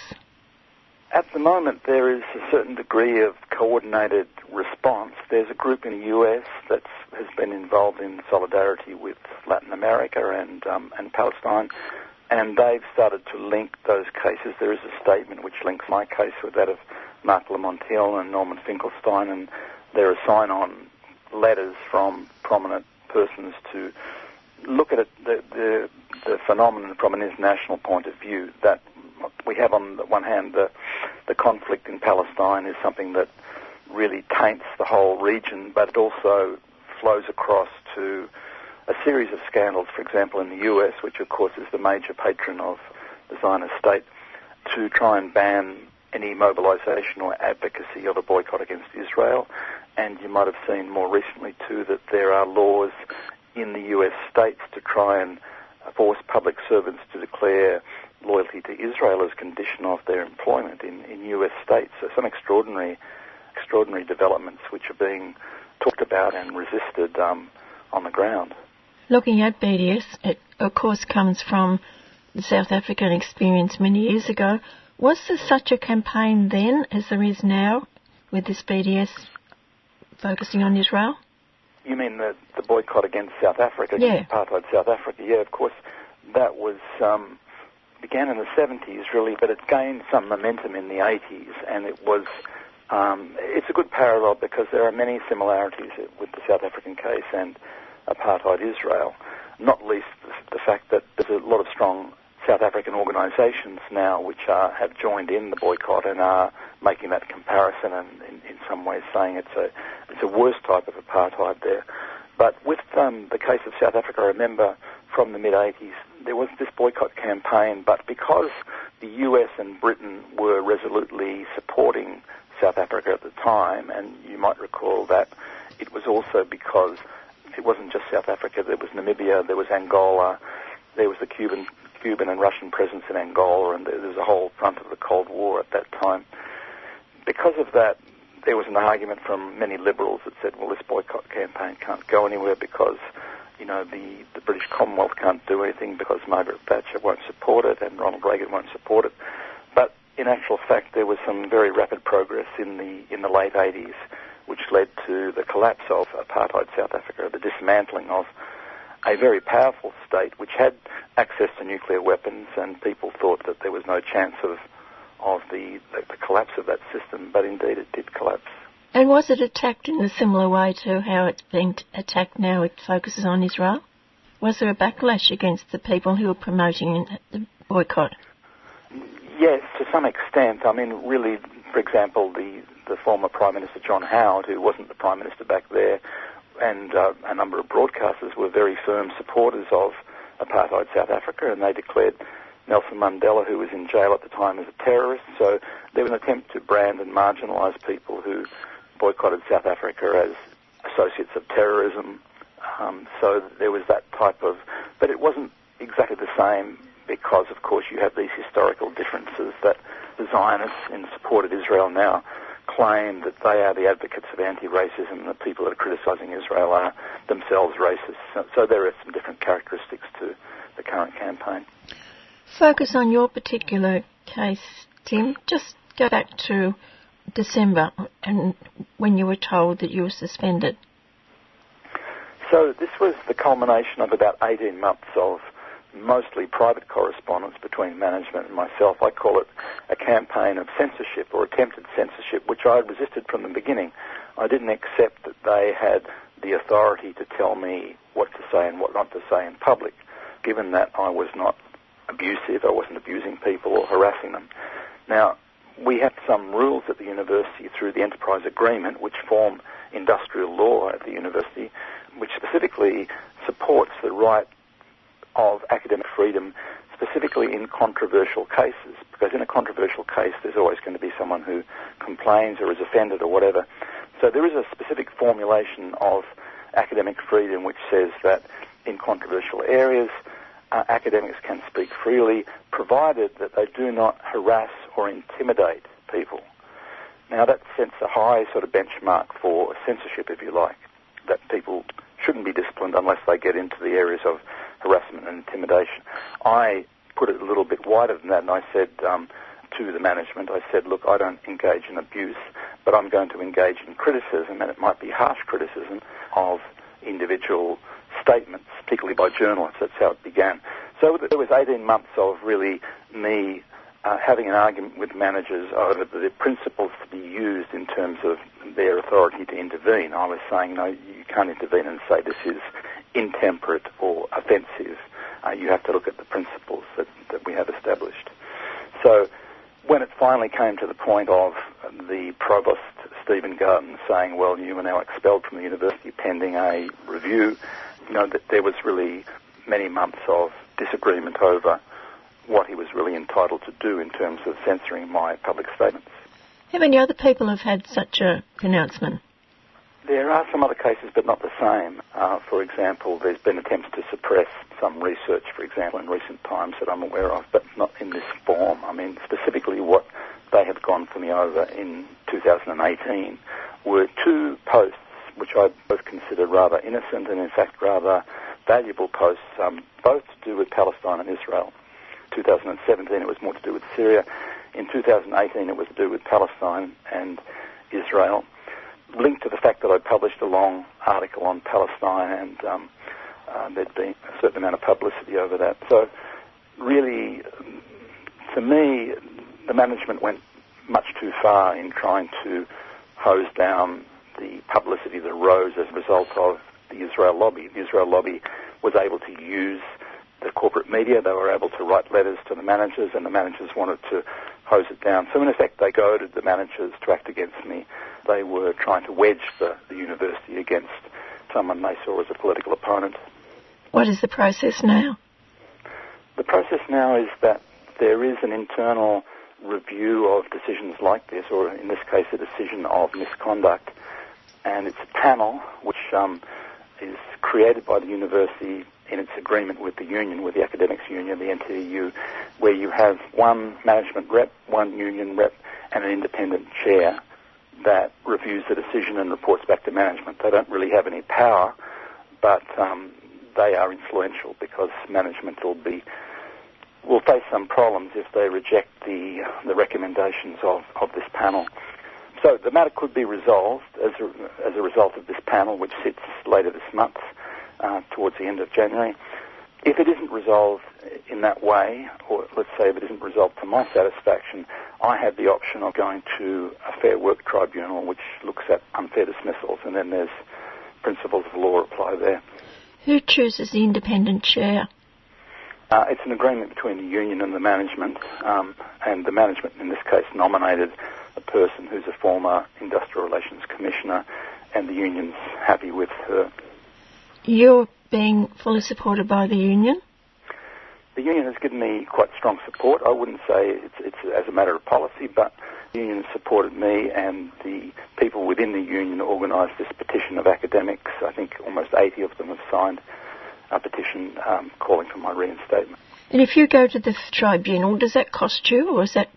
At the moment, there is a certain degree of coordinated response. There's a group in the US that has been involved in solidarity with Latin America and um, and Palestine, and they've started to link those cases. There is a statement which links my case with that of Marc Lamont Hill and Norman Finkelstein, and there are sign-on letters from prominent persons to look at it, the, the, the phenomenon from an international point of view. That we have on the one hand the, the conflict in Palestine is something that really taints the whole region, but it also flows across to a series of scandals, for example, in the US, which of course is the major patron of the Zionist state, to try and ban any mobilization or advocacy of a boycott against Israel. And you might have seen more recently too that there are laws in the US states to try and force public servants to declare loyalty to Israel as condition of their employment in, in US states. So some extraordinary, extraordinary developments which are being talked about and resisted um, on the ground. Looking at BDS, it of course comes from the South African experience many years ago. Was there such a campaign then as there is now with this BDS focusing on Israel? You mean the, the boycott against South Africa, yeah. apartheid South Africa? Yeah, of course. That was um, began in the 70s, really, but it gained some momentum in the 80s, and it was. Um, it's a good parallel because there are many similarities with the South African case and apartheid Israel, not least the, the fact that there's a lot of strong South African organisations now which are, have joined in the boycott and are making that comparison and in, in some ways saying it's a it's a worse type of apartheid there. But with um, the case of South Africa, I remember from the mid 80s there was this boycott campaign, but because the US and Britain were resolutely supporting South Africa at the time, and you might recall that it was also because it wasn't just South Africa, there was Namibia, there was Angola, there was the Cuban Cuban and Russian presence in Angola, and there was a whole front of the Cold War at that time. Because of that, there was an argument from many liberals that said, well, this boycott campaign can't go anywhere because, you know, the, the British Commonwealth can't do anything because Margaret Thatcher won't support it and Ronald Reagan won't support it. But in actual fact, there was some very rapid progress in the in the late 80s, which led to the collapse of apartheid South Africa, the dismantling of a very powerful state which had access to nuclear weapons, and people thought that there was no chance of of the, the, the collapse of that system, but indeed it did collapse. And was it attacked in a similar way to how it's being attacked now? It focuses on Israel. Was there a backlash against the people who were promoting the boycott? Yes, to some extent. I mean, really, for example, the the former Prime Minister John Howard, who wasn't the Prime Minister back there, and uh, a number of broadcasters were very firm supporters of apartheid South Africa, and they declared Nelson Mandela, who was in jail at the time, as a terrorist. So there was an attempt to brand and marginalise people who boycotted South Africa as associates of terrorism. Um, so there was that type of, but it wasn't exactly the same because, of course, you have these historical differences that the Zionists in support of Israel now claim that they are the advocates of anti-racism and the people that are criticising Israel are themselves racist. So, so there are some different characteristics to the current campaign. Focus on your particular case, Tim. Just go back to December and when you were told that you were suspended. So this was the culmination of about 18 months of mostly private correspondence between management and myself. I call it a campaign of censorship or attempted censorship, which I resisted from the beginning. I didn't accept that they had the authority to tell me what to say and what not to say in public. given that I was not abusive, I wasn't abusing people or harassing them. Now, we have some rules at the university through the enterprise agreement which form industrial law at the university, which specifically supports the right of academic freedom, specifically in controversial cases. Because in a controversial case, there's always going to be someone who complains or is offended or whatever. So there is a specific formulation of academic freedom which says that in controversial areas, uh, academics can speak freely, provided that they do not harass or intimidate people. Now that sets a high sort of benchmark for censorship, if you like, that people shouldn't be disciplined unless they get into the areas of harassment and intimidation. I put it a little bit wider than that, and I said um, to the management, I said, look, I don't engage in abuse, but I'm going to engage in criticism, and it might be harsh criticism of individual statements, particularly by journalists. That's how it began. So there was 18 months of really me uh, having an argument with managers over the principles to be used in terms of their authority to intervene. I was saying, no, you can't intervene and say this is intemperate or offensive. Uh, you have to look at the principles that, that we have established. So when it finally came to the point of the provost, Stephen Garton, saying, well, you are now expelled from the university pending a review, you know, that there was really many months of disagreement over what he was really entitled to do in terms of censoring my public statements. How many other people have had such a pronouncement? There are some other cases, but not the same. Uh, for example, there's been attempts to suppress some research, for example, in recent times that I'm aware of, but not in this form. I mean, specifically what they have gone for me over in 2018 were two posts which I both consider rather innocent and in fact rather valuable posts, um, both to do with Palestine and Israel. 2017 it was more to do with Syria. In 2018 it was to do with Palestine and Israel. Linked to the fact that I published a long article on Palestine and um, uh, there'd been a certain amount of publicity over that. So really, for me, the management went much too far in trying to hose down the publicity that arose as a result of the Israel lobby. The Israel lobby was able to use the corporate media. They were able to write letters to the managers, and the managers wanted to hose it down. So in effect, they goaded the managers to act against me. They were trying to wedge the, the university against someone they saw as a political opponent. What is the process now? The process now is that there is an internal review of decisions like this, or in this case, a decision of misconduct, and it's a panel which um, is created by the university in its agreement with the union, with the academics union, the NTEU, where you have one management rep, one union rep, and an independent chair that reviews the decision and reports back to management. They don't really have any power, but um, they are influential because management will be will face some problems if they reject the the recommendations of, of this panel. So the matter could be resolved as a, as a result of this panel, which sits later this month, uh, towards the end of January. If it isn't resolved in that way, or let's say if it isn't resolved to my satisfaction, I have the option of going to a Fair Work Tribunal, which looks at unfair dismissals, and then there's principles of law apply there. Who chooses the independent chair? Uh, it's an agreement between the union and the management, um, and the management in this case nominated a person who's a former industrial relations commissioner, and the union's happy with her. You're being fully supported by the union? The union has given me quite strong support. I wouldn't say it's, it's as a matter of policy, but the union has supported me and the people within the union organised this petition of academics. I think almost 80 of them have signed a petition um, calling for my reinstatement. And if you go to the tribunal, does that cost you or is that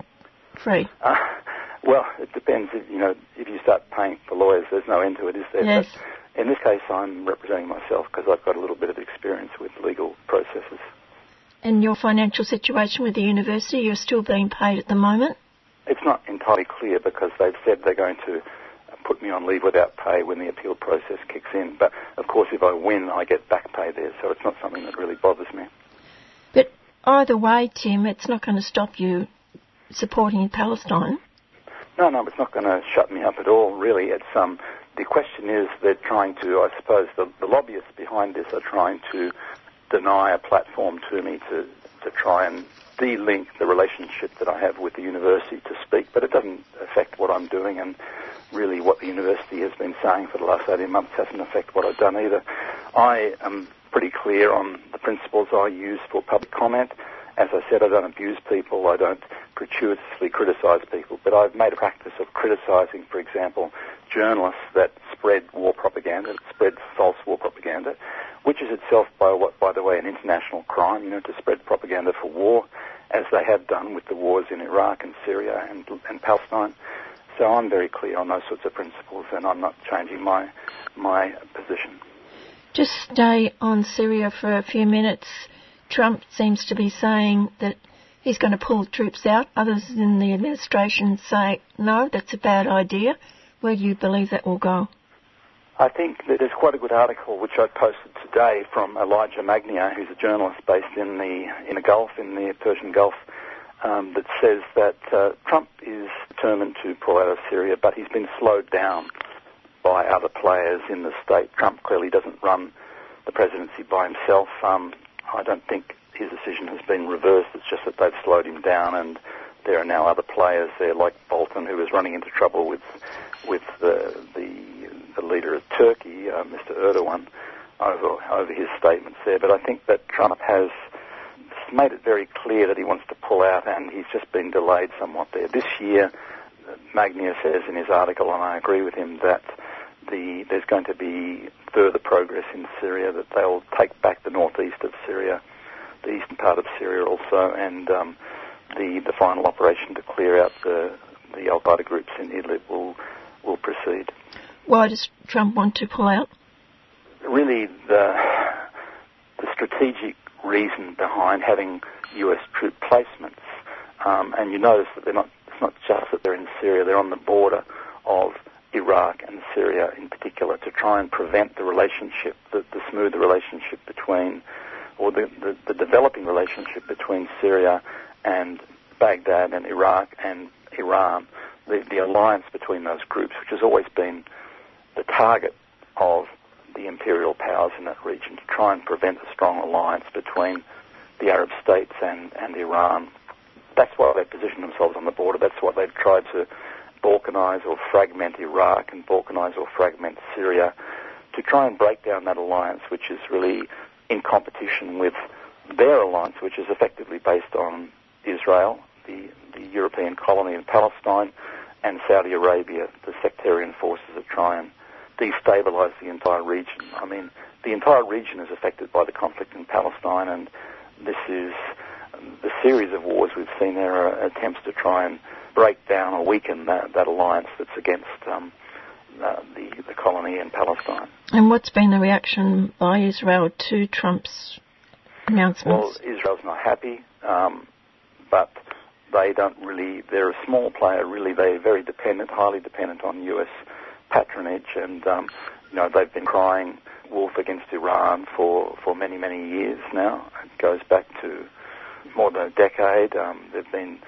free? Uh, well, it depends. You know, if you start paying for lawyers, there's no end to it, is there? Yes. But in this case, I'm representing myself because I've got a little bit of experience with legal processes. And your financial situation with the university, you're still being paid at the moment? It's not entirely clear because they've said they're going to put me on leave without pay when the appeal process kicks in. But of course, if I win, I get back pay there, so it's not something that really bothers me. But either way, Tim, it's not going to stop you supporting Palestine. No, no, it's not going to shut me up at all. Really, it's um. The question is, they're trying to, I suppose, the, the lobbyists behind this are trying to deny a platform to me to, to try and de-link the relationship that I have with the university to speak, but it doesn't affect what I'm doing and really what the university has been saying for the last 18 months hasn't affected what I've done either. I am pretty clear on the principles I use for public comment. As I said, I don't abuse people, I don't gratuitously criticise people, but I've made a practice of criticising, for example, journalists that spread war propaganda, that spread false war propaganda, which is itself, by, by the way, an international crime, you know, to spread propaganda for war, as they have done with the wars in Iraq and Syria and, and Palestine. So I'm very clear on those sorts of principles, and I'm not changing my my position. Just stay on Syria for a few minutes. Trump seems to be saying that he's going to pull troops out. Others in the administration say, no, that's a bad idea. Where do you believe that will go? I think that there's quite a good article which I posted today from Elijah Magnier, who's a journalist based in the in the Gulf, in the Persian Gulf, um, that says that uh, Trump is determined to pull out of Syria, but he's been slowed down by other players in the state. Trump clearly doesn't run the presidency by himself. Um, I don't think his decision has been reversed. It's just that they've slowed him down, and there are now other players there, like Bolton, who is running into trouble with with the the, the leader of Turkey, uh, Mr. Erdogan, over over his statements there. But I think that Trump has made it very clear that he wants to pull out, and he's just been delayed somewhat there. This year, Magnier says in his article, and I agree with him, that the, there's going to be further progress in Syria, that they'll take back the northeast of Syria, the eastern part of Syria also, and um, the, the final operation to clear out the, the Al Qaeda groups in Idlib will, will proceed. Why does Trump want to pull out? Really, the, the strategic reason behind having US troop placements. Um, and you notice that they're not, it's not just that they're in Syria, they're on the border of Iraq and Syria in particular to try and prevent the relationship, the, the smooth relationship between, or the, the, the developing relationship between Syria and Baghdad and Iraq and Iran, the, the alliance between those groups, which has always been the target of the imperial powers in that region to try and prevent a strong alliance between the Arab states and, and Iran. That's why they position themselves on the border. That's why they've tried to balkanize or fragment Iraq and balkanize or fragment Syria to try and break down that alliance, which is really in competition with their alliance, which is effectively based on Israel, the, the European colony in Palestine, and Saudi Arabia, the sectarian forces that try and destabilize the entire region. I mean, the entire region is affected by the conflict in Palestine, and this is the series of wars we've seen there are attempts to try and break down or weaken that, that alliance that's against um, uh, the, the colony in Palestine. And what's been the reaction by Israel to Trump's announcements? Well, Israel's not happy, um, but they don't really, they're a small player, really. They're very dependent, highly dependent on US patronage, and um, you know they've been crying wolf against Iran for, for many many years now. It goes back to more than a decade. Um, there've been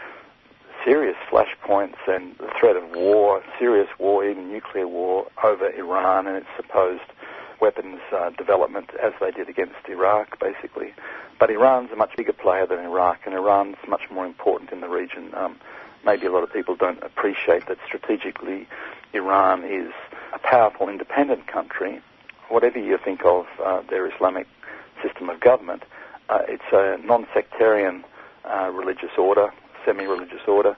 serious flashpoints and the threat of war, serious war, even nuclear war over Iran and its supposed weapons uh, development as they did against Iraq, basically. But Iran's a much bigger player than Iraq, and Iran's much more important in the region. Um, maybe a lot of people don't appreciate that strategically Iran is a powerful independent country. Whatever you think of uh, their Islamic system of government, uh, it's a non-sectarian uh, religious order, semi-religious order,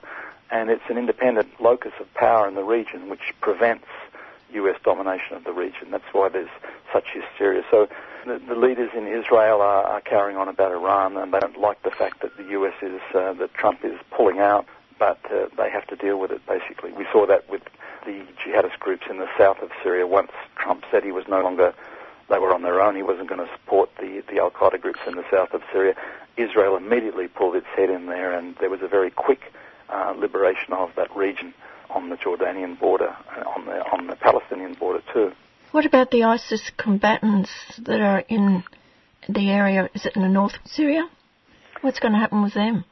and it's an independent locus of power in the region which prevents U.S. domination of the region. That's why there's such hysteria. So the, the leaders in Israel are, are, carrying on about Iran, and they don't like the fact that the U.S. is uh, that Trump is pulling out, but uh, they have to deal with it. Basically, we saw that with the jihadist groups in the south of Syria. Once Trump said he was no longer they were on their own. He wasn't going to support the, the Al Qaeda groups in the south of Syria. Israel immediately pulled its head in there, and there was a very quick uh, liberation of that region on the Jordanian border, uh, on the on the Palestinian border too. What about the ISIS combatants that are in the area? Is it in the north of Syria? What's going to happen with them?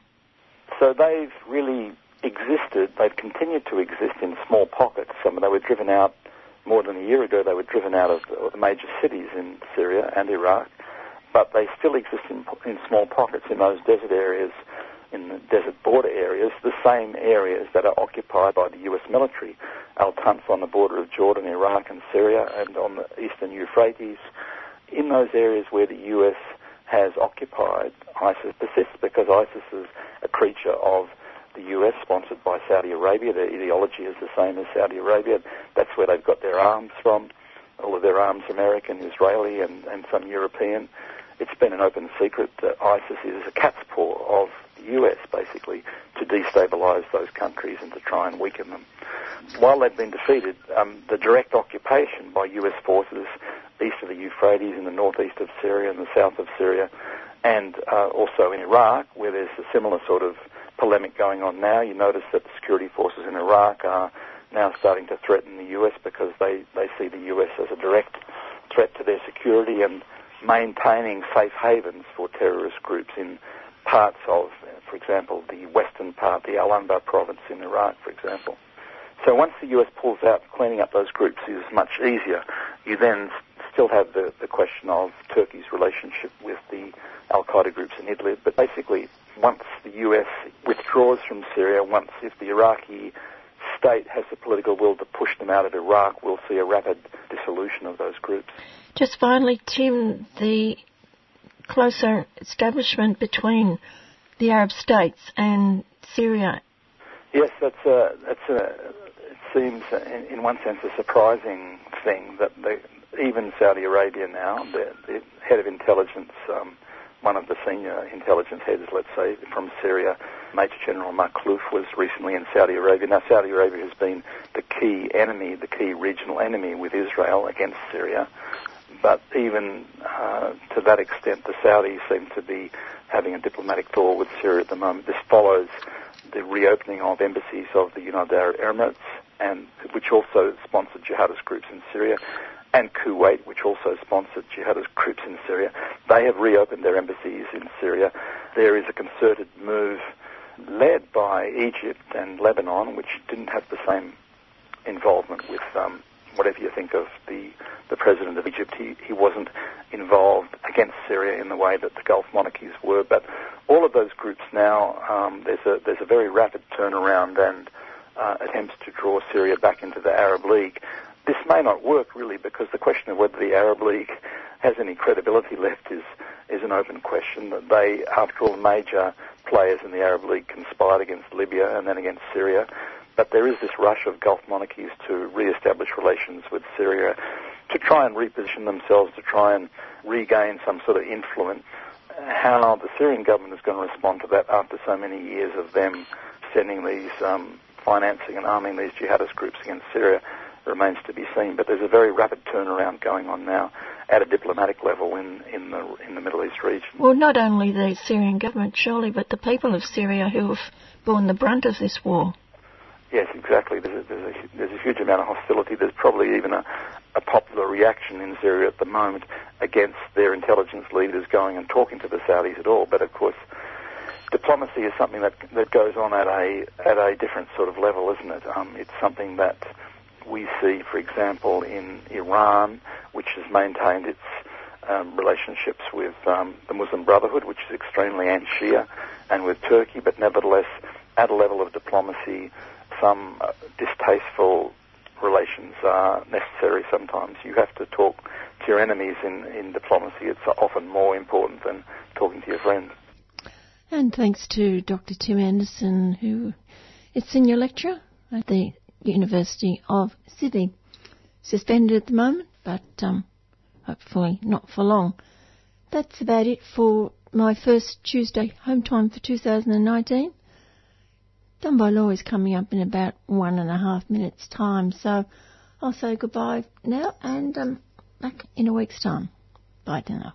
So they've really existed. They've continued to exist in small pockets. Some they were driven out more than a year ago. They were driven out of the major cities in Syria and Iraq but they still exist in, in small pockets in those desert areas, in the desert border areas, the same areas that are occupied by the US military. Al Tanf on the border of Jordan, Iraq, and Syria, and on the eastern Euphrates. In those areas where the US has occupied, ISIS persists because ISIS is a creature of the US, sponsored by Saudi Arabia. Their ideology is the same as Saudi Arabia. That's where they've got their arms from. All of their arms, American, Israeli, and, and some European. It's been an open secret that ISIS is a cat's paw of the US, basically, to destabilise those countries and to try and weaken them. While they've been defeated, um, the direct occupation by US forces east of the Euphrates in the northeast of Syria and the south of Syria, and uh, also in Iraq, where there's a similar sort of polemic going on now. You notice that the security forces in Iraq are now starting to threaten the US because they, they see the US as a direct threat to their security and maintaining safe havens for terrorist groups in parts of, for example, the western part, the Al Anbar province in Iraq, for example. So once the US pulls out, cleaning up those groups is much easier. You then still have the, the question of Turkey's relationship with the Al Qaeda groups in Idlib, but basically, once the US withdraws from Syria, once if the Iraqi state has the political will to push them out of Iraq, we'll see a rapid dissolution of those groups. Just finally, Tim, the closer establishment between the Arab states and Syria. Yes, that's a, that's a, it seems in, in one sense a surprising thing that the, even Saudi Arabia now, the, the head of intelligence, um, one of the senior intelligence heads, let's say, from Syria, Major General Makhlouf, was recently in Saudi Arabia. Now, Saudi Arabia has been the key enemy, the key regional enemy with Israel against Syria. But even uh, to that extent, the Saudis seem to be having a diplomatic thaw with Syria at the moment. This follows the reopening of embassies of the United Arab Emirates, and which also sponsored jihadist groups in Syria, and Kuwait, which also sponsored jihadist groups in Syria. They have reopened their embassies in Syria. There is a concerted move led by Egypt and Lebanon, which didn't have the same involvement with um, whatever you think of the, the president of Egypt. He, he wasn't involved against Syria in the way that the Gulf monarchies were. But all of those groups now, um, there's, a, there's a very rapid turnaround and uh, attempts to draw Syria back into the Arab League. This may not work really because the question of whether the Arab League has any credibility left is, is an open question. They, after all, major players in the Arab League conspired against Libya and then against Syria. But there is this rush of Gulf monarchies to re-establish relations with Syria, to try and reposition themselves, to try and regain some sort of influence. How the Syrian government is going to respond to that after so many years of them sending these um, financing and arming these jihadist groups against Syria remains to be seen. But there's a very rapid turnaround going on now at a diplomatic level in, in the in the Middle East region. Well, not only the Syrian government, surely, but the people of Syria who have borne the brunt of this war. Yes, exactly. There's a, there's a, there's a huge amount of hostility. There's probably even a, a popular reaction in Syria at the moment against their intelligence leaders going and talking to the Saudis at all. But of course, diplomacy is something that that goes on at a at a different sort of level, isn't it? Um, it's something that we see, for example, in Iran, which has maintained its um, relationships with um, the Muslim Brotherhood, which is extremely anti-Shia, and with Turkey, but nevertheless, at a level of diplomacy, some uh, distasteful relations are necessary sometimes. You have to talk to your enemies in, in diplomacy. It's often more important than talking to your friends. And thanks to Dr. Tim Anderson, who is senior lecturer at the University of Sydney. Suspended at the moment, but um, hopefully not for long. That's about it for my first Tuesday home time for 2019. Dunbar Law is coming up in about one and a half minutes' time, so I'll say goodbye now and um, back in a week's time. Bye now.